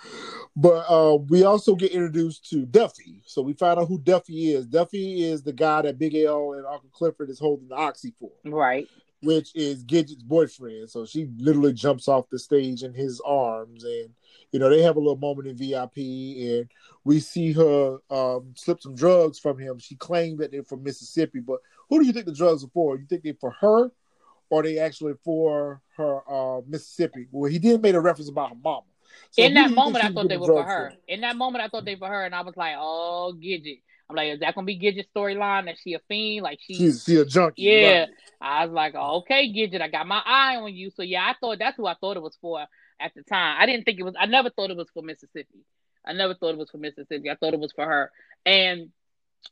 But uh, we also get introduced to Duffy. So we find out who Duffy is. Duffy is the guy that Big L and Uncle Clifford is holding the oxy for, right. which is Gidget's boyfriend. So she literally jumps off the stage in his arms and you know, they have a little moment in VIP and we see her um, slip some drugs from him. She claimed that they're from Mississippi, but who do you think the drugs are for? You think they're for her or they actually for her uh, Mississippi? Well, he did make a reference about her mama. So in that moment, I thought they were for her. In that moment, I thought they were for her, and I was like, "Oh, Gidget." I'm like, "Is that gonna be Gidget's storyline? That she a fiend? Like she?" She's she a junkie. yeah. right. I was like, oh, "Okay, Gidget, I got my eye on you." So yeah, I thought that's who I thought it was for at the time. I didn't think it was. I never thought it was for Mississippi. I never thought it was for Mississippi. I thought it was for her. And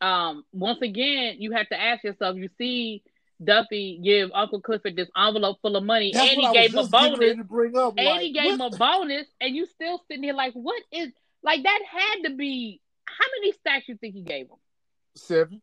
um, once again, you have to ask yourself. You see Duffy give Uncle Clifford this envelope full of money, That's and he gave him a bonus up. and like, he gave him a bonus, and you still sitting here like, what is like that? Had to be how many stacks you think he gave him? seven.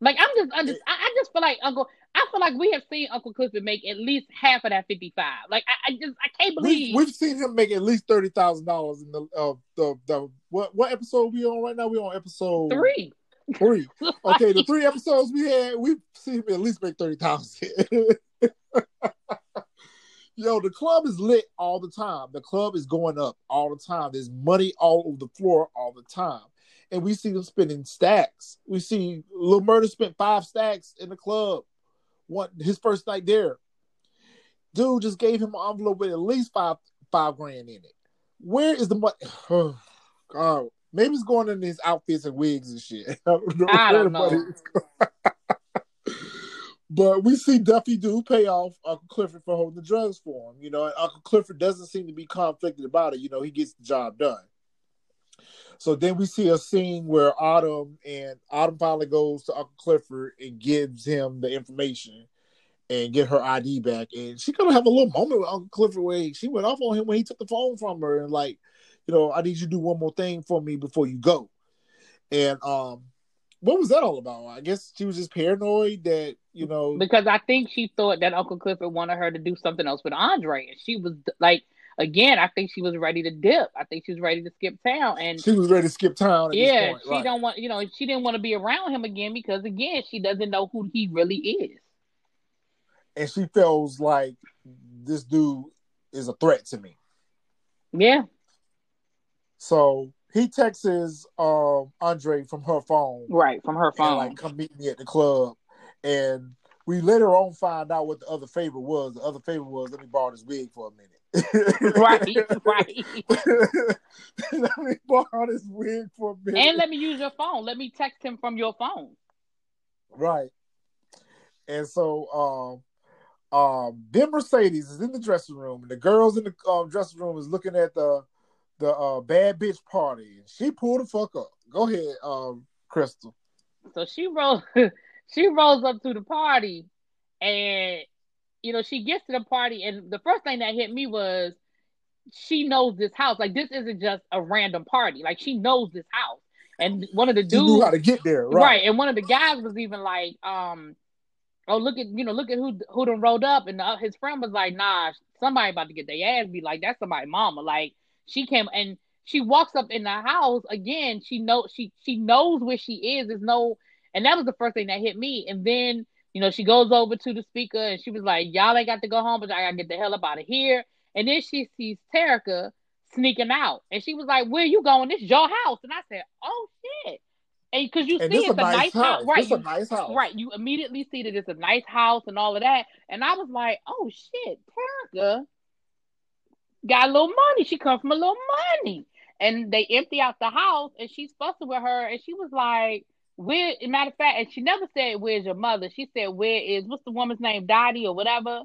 Like I'm just, I'm just I, I just feel like Uncle. I feel like we have seen Uncle Clifford make at least half of that fifty five. Like I, I just I can't We, believe. we've seen him make at least thirty thousand dollars in the uh, the the what what episode we on right now? We on episode Three. Three. (laughs) Okay, the three episodes we had, we've seen him at least make thirty thousand. (laughs) Yo, the club is lit all the time. The club is going up all the time. There's money all over the floor all the time. And we see them spending stacks. We see Lil Murda spent five stacks in the club. One his first night there. Dude just gave him an envelope with at least five five grand in it. Where is the money? Oh, (sighs) God. Maybe it's going in his outfits and wigs and shit. (laughs) I don't know. I don't know. (laughs) but we see Duffy do pay off Uncle Clifford for holding the drugs for him. You know, and Uncle Clifford doesn't seem to be conflicted about it. You know, he gets the job done. So then we see a scene where Autumn and Autumn finally goes to Uncle Clifford and gives him the information and get her ID back. And she gonna have a little moment with Uncle Clifford where she went off on him when he took the phone from her and like, you know, I need you to do one more thing for me before you go. And um, what was that all about? I guess she was just paranoid that you know because I think she thought that Uncle Clifford wanted her to do something else with Andre, and she was like, again, I think she was ready to dip. I think she was ready to skip town, and she was ready to skip town. At yeah, this point, she right. don't want, you know, she didn't want to be around him again because again, she doesn't know who he really is. and she feels like this dude is a threat to me. Yeah, So he texts um, Andre from her phone, right from her phone. like come meet me at the club. And we later on find out what the other favor was. The other favor was let me borrow this wig for a minute. Right, (laughs) right. (laughs) let me borrow this wig for a minute. And let me use your phone. Let me text him from your phone. Right. And so um um then Mercedes is in the dressing room and the girls in the um, dressing room is looking at the the uh, bad bitch party and she pulled the fuck up. Go ahead, um Crystal. So she rolls (laughs) she rolls up to the party and you know, she gets to the party and the first thing that hit me was she knows this house. Like this isn't just a random party. Like she knows this house. And one of the She dudes knew how to get there, right. right? and one of the guys was even like um oh look at you know look at who who done rolled up and uh, his friend was like nah somebody about to get their ass beat like that's somebody mama like she came and she walks up in the house again she know she she knows where she is there's no and that was the first thing that hit me and then you know she goes over to the speaker and she was like y'all ain't got to go home but I gotta get the hell up out of here and then she sees Terica sneaking out and she was like where you going this your house and I said oh shit and because you And see it's a nice house. right This a you- nice house. Right, you immediately see that it's a nice house and all of that, and I was like, "Oh shit, Terica, got a little money. She come from a little money. And they empty out the house and she's fussing with her and she was like, Where matter of fact, and she never said where's your mother. She said, Where is what's the woman's name? Dottie or whatever.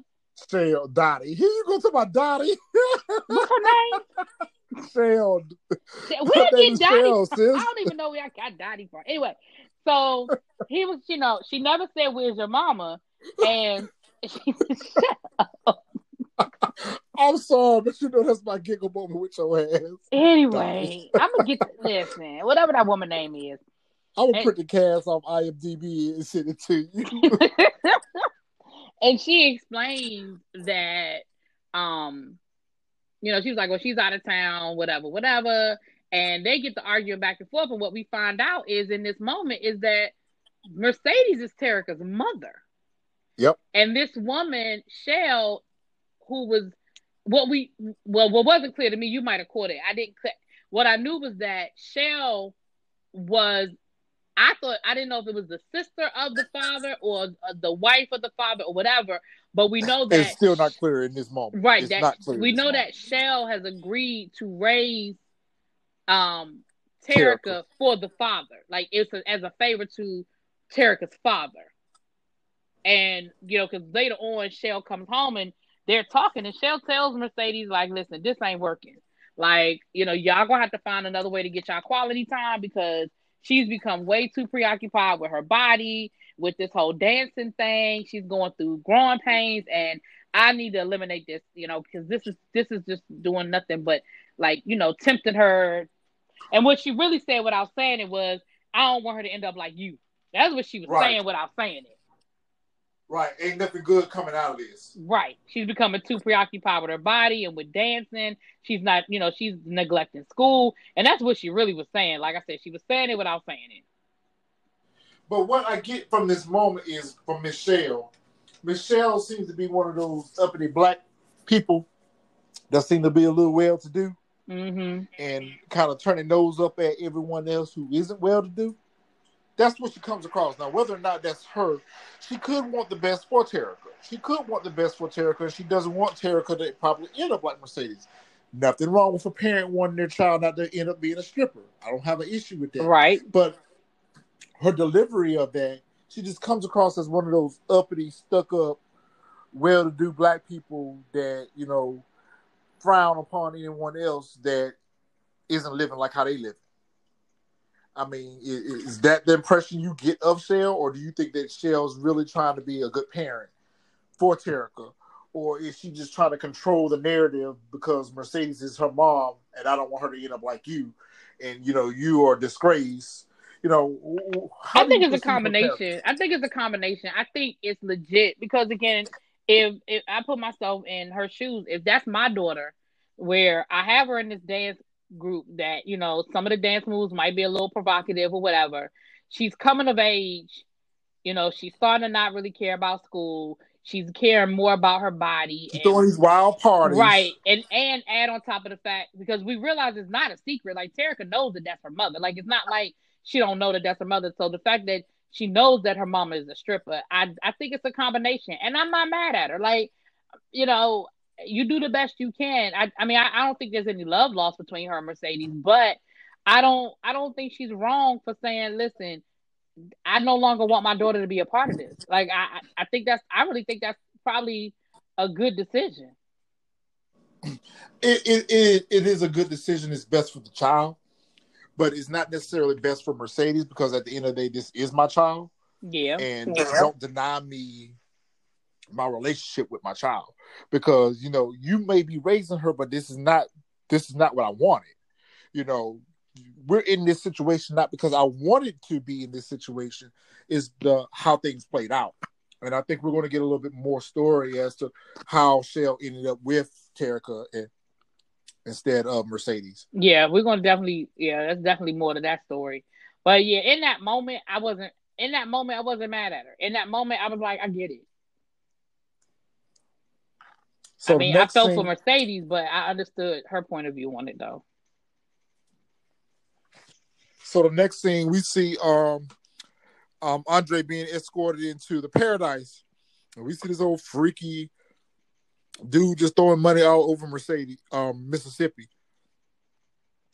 Shell Dottie. Here you go to my Dottie. (laughs) What's her name? (laughs) Shell. Where did Dottie Cheryl, from? sis. I don't even know where I got Dottie from. Anyway, so he was, you know, she never said where's your mama, and (laughs) she I'm sorry, but you know that's my giggle moment with your ass. anyway. I'm gonna get to, listen, whatever that woman name is. I'm gonna print the cast off IMDb and send it to you. (laughs) and she explained that um you know she was like well she's out of town whatever whatever. And they get to arguing back and forth. And what we find out is in this moment is that mercedes is terica's mother. Yep. and this woman shell who was what we well what wasn't clear to me you might have caught it. I didn't what i knew was that shell was I thought I didn't know if it was the sister of the father or uh, the wife of the father or whatever, but we know that It's still not clear in this moment. right It's that not clear we know moment. that Shell has agreed to raise um Terica Terica. for the father, like it's a, as a favor to Terica's father, and you know because later on Shell comes home and they're talking and Shell tells Mercedes like, listen, this ain't working. Like, you know, y'all gonna have to find another way to get y'all quality time because she's become way too preoccupied with her body, with this whole dancing thing. She's going through growing pains, and I need to eliminate this, you know, because this is this is just doing nothing but like, you know, tempting her. And what she really said without saying it was, I don't want her to end up like you. That's what she was Right. saying without saying it. Right. Ain't nothing good coming out of this. Right. She's becoming too preoccupied with her body and with dancing. She's not, you know, she's neglecting school. And that's what she really was saying. Like I said, she was saying it without saying it. But what I get from this moment is from Michelle. Michelle seems to be one of those uppity black people that seem to be a little well to do Mm-hmm. and kind of turning nose up at everyone else who isn't well to do. That's what she comes across. Now, whether or not that's her, she could want the best for Terica. She could want the best for Terica, she doesn't want Terica to probably end up like Mercedes. Nothing wrong with a parent wanting their child not to end up being a stripper. I don't have an issue with that. Right. But her delivery of that, she just comes across as one of those uppity, stuck up, well to do black people that, you know, frown upon anyone else that isn't living like how they live. I mean, i- i- is that the impression you get of Shell, or do you think that Shell's really trying to be a good parent for Terica? Or is she just trying to control the narrative because Mercedes is her mom and I don't want her to end up like you and you know you are a disgrace? You know, w- w- how I think it's a combination. I think it's a combination. I think it's legit because again, if if I put myself in her shoes, if that's my daughter, where I have her in this dance group that you know some of the dance moves might be a little provocative or whatever, she's coming of age. You know, she's starting to not really care about school. She's caring more about her body. She's and- throwing these wild parties, Right, and and add on top of the fact because we realize it's not a secret. Like Terica knows that that's her mother. Like it's not like she don't know that that's her mother. So the fact that she knows that her mama is a stripper, I I think it's a combination, and I'm not mad at her. Like you know, you do the best you can. I I mean, I, I don't think there's any love lost between her and Mercedes, but I don't I don't think she's wrong for saying, listen, I no longer want my daughter to be a part of this. Like I I I think that's I really think that's probably a good decision. it, it, it, it is a good decision. It's best for the child, but it's not necessarily best for Mercedes because at the end of the day, this is my child, Yeah. and don't deny me my relationship with my child because you know you may be raising her, but this is not this is not what I wanted. You know, we're in this situation not because I wanted to be in this situation. Is the how things played out. And I think we're going to get a little bit more story as to how Shell ended up with Terica and, instead of Mercedes. Yeah, we're gonna definitely yeah, that's definitely more to that story. But yeah, in that moment I wasn't in that moment I wasn't mad at her. In that moment I was like, I get it. So I mean I felt thing- for Mercedes, but I understood her point of view on it though. So the next thing we see um um Andre being escorted into the paradise. And we see this old freaky dude just throwing money all over Mercedes, um, Mississippi.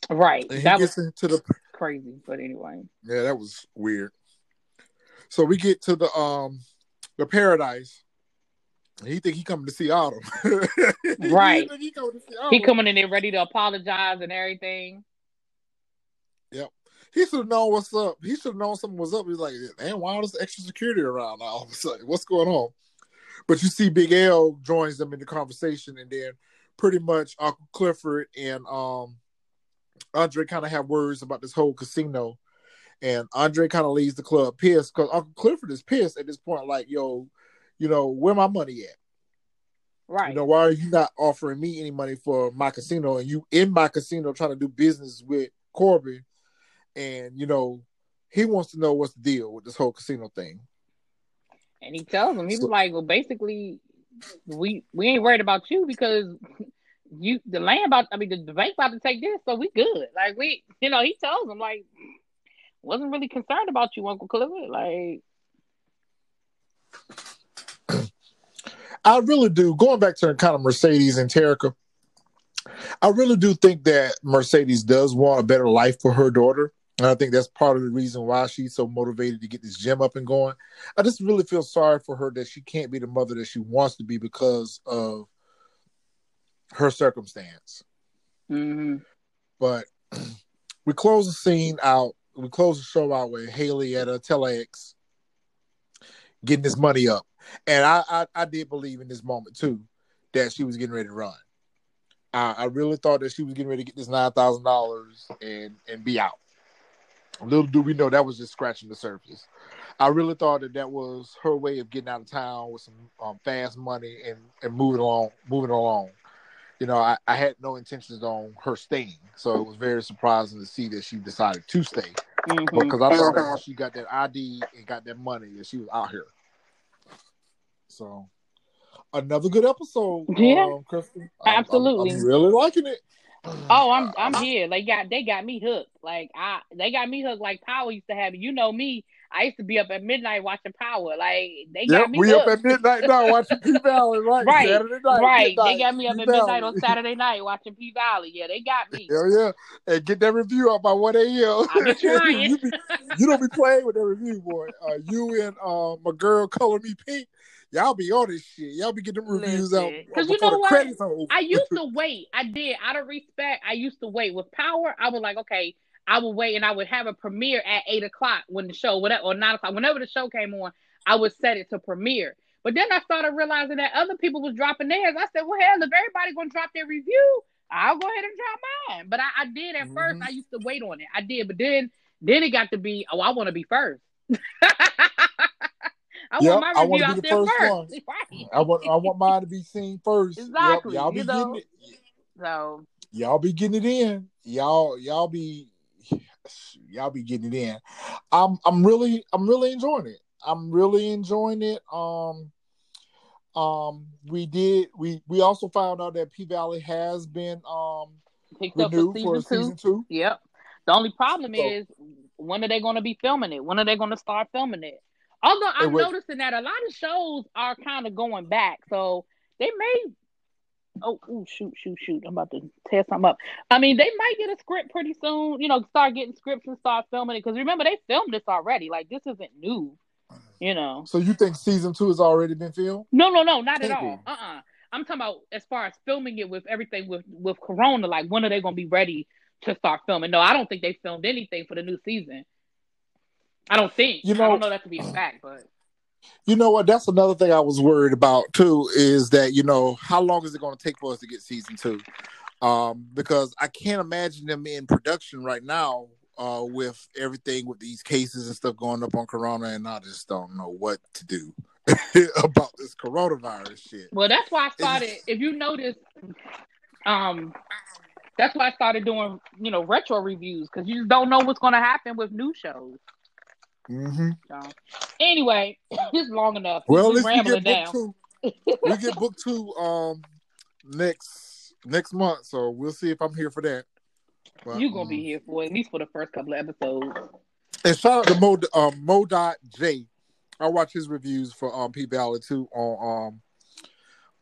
Right. And he That gets was into the crazy. But anyway. yeah, that was weird. So we get to the um the paradise. He think he coming to see Autumn. (laughs) He Right. think he coming to. He coming in there ready to apologize and everything. Yep, he should have known what's up. He should have known something was up. He's like, man, why is extra security around all of a sudden? What's going on? But you see Big L joins them in the conversation, and then pretty much Uncle Clifford and um Andre kind of have words about this whole casino. And Andre kind of leaves the club pissed because Uncle Clifford is pissed at this point, like, yo, you know, where my money at? Right. You know, why are you not offering me any money for my casino and you in my casino trying to do business with Corbin? And, you know, he wants to know what's the deal with this whole casino thing. And he tells him, he was So- like, Well, basically, we we ain't worried about you because you the land about I mean the, the bank about to take this, so we good. Like we you know, he tells him like wasn't really concerned about you, Uncle Clifford. Like I really do. Going back to kind of Mercedes and Terica, I really do think that Mercedes does want a better life for her daughter. And I think that's part of the reason why she's so motivated to get this gym up and going. I just really feel sorry for her that she can't be the mother that she wants to be because of her circumstance. mhm. But (clears throat) we close the scene out. We close the show out with Hailey at a telex getting this money up. And I, I, I did believe in this moment too that she was getting ready to run. I, I really thought that she was getting ready to get this nine thousand dollars and and be out. Little do we know that was just scratching the surface. I really thought that that was her way of getting out of town with some um, fast money and and moving along, moving along. You know, I, I had no intentions on her staying, so it was very surprising to see that she decided to stay Mhm. because I thought that once she got that ID and got that money, that she was out here. So, another good episode. Yeah. um, Kristen. I'm- I'm- Absolutely. I'm, really liking it. Oh, I'm I'm here. They got they got me hooked. Like I they got me hooked like Power used to have. You know me. I used to be up at midnight watching Power. Like they Yep, got me we hooked. up at midnight now watching P Valley, right? (laughs) Right, Saturday night, right. midnight, They got me up P at midnight on Saturday night watching P Valley. Yeah, they got me. Hell yeah, and get that review out by one a.m. I be trying. you, be, you don't be playing with that review, boy. Uh, you and uh, my girl, color me pink. Y'all be on this shit. Y'all be getting reviews out Listen, 'cause you know the what? credits are over. I used to (laughs) wait. I did out of respect. I used to wait with Power. I was like, okay, I would wait, and I would have a premiere at eight o'clock when the show, whatever, or nine o'clock, whenever the show came on. I would set it to premiere. But then I started realizing that other people was dropping theirs. I said, well, hell, if everybody gonna drop their review, I'll go ahead and drop mine. But I, I did at first. Mhm. I used to wait on it. I did, but then then it got to be, oh, I want to be first. (laughs) I Yep, want my review be out the there first first. (laughs) Right. I want I want mine to be seen first. Yep, Exactly, y'all be you getting it. So Y'all be getting it in. Y'all y'all be y'all be getting it in. I'm I'm really I'm really enjoying it. I'm really enjoying it. Um um we did we we also found out that P Valley has been um picked up for season for two. season two. Yep. The only problem So- is when are they going to be filming it? When are they going to start filming it? Although I'm was- noticing that a lot of shows are kind of going back, so they may. Oh, ooh, shoot, shoot, shoot! I'm about to tear something up. I mean, they might get a script pretty soon. You know, start getting scripts and start filming it because remember they filmed this already. Like this isn't new. You know. So you think season two has already been filmed? No, no, no, not at all. be. Uh, uh I'm talking about as far as filming it with everything with with Corona. Like, when are they going to be ready to start filming? No, I don't think they filmed anything for the new season. I don't think. You know, I don't know that to be a fact, but You know what? That's another thing I was worried about too. Is that you know how long is it going to take for us to get season two? Um, because I can't imagine them in production right now uh, with everything with these cases and stuff going up on Corona, and I just don't know what to do (laughs) about this coronavirus shit. well, that's why I started. If you notice, um, that's why I started doing you know retro reviews because you just don't know what's going to happen with new shows. Hmm So, anyway, (coughs) it's long enough. Well, we least we rambling get book two. (laughs) we get book two um next next month, so we'll see if I'm here for that. But, You're gonna um, be here for at least for the first couple of episodes. And shout out to Mo um, Mo dot J. I watch his reviews for um P Valley too on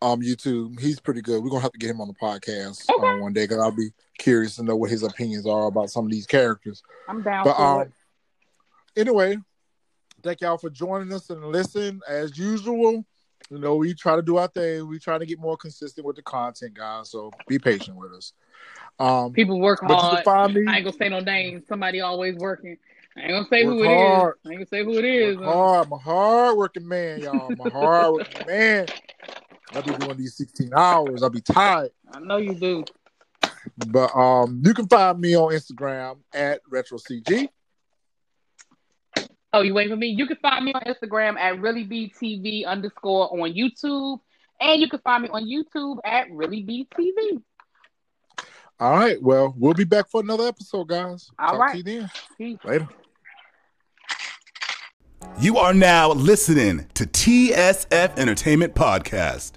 um um YouTube. He's pretty good. We're gonna have to get him on the podcast Okay. um, one day because I'll be curious to know what his opinions are about some of these characters. I'm down But for um, it. Anyway, thank y'all for joining us and listen as usual. You know, we try to do our thing. We try to get more consistent with the content, guys. So be patient with us. Um, People work but you can hard. I ain't gonna say no names. Somebody always working. I ain't gonna say Work who it is. I ain't gonna say who it is. Work hard. I'm a hard working man, y'all. I'm a hard working (laughs) man. I'll be doing these 16 hours. I'll be tired. I know you do. But um, you can find me on Instagram at RetroCG. Oh, you waiting for me? You can find me on Instagram at ReallyBTV underscore on YouTube. And you can find me on YouTube at ReallyBTV. All right. Well, we'll be back for another episode, guys. All Talk right. to you then. Peace. Later. You are now listening to TSF Entertainment Podcast.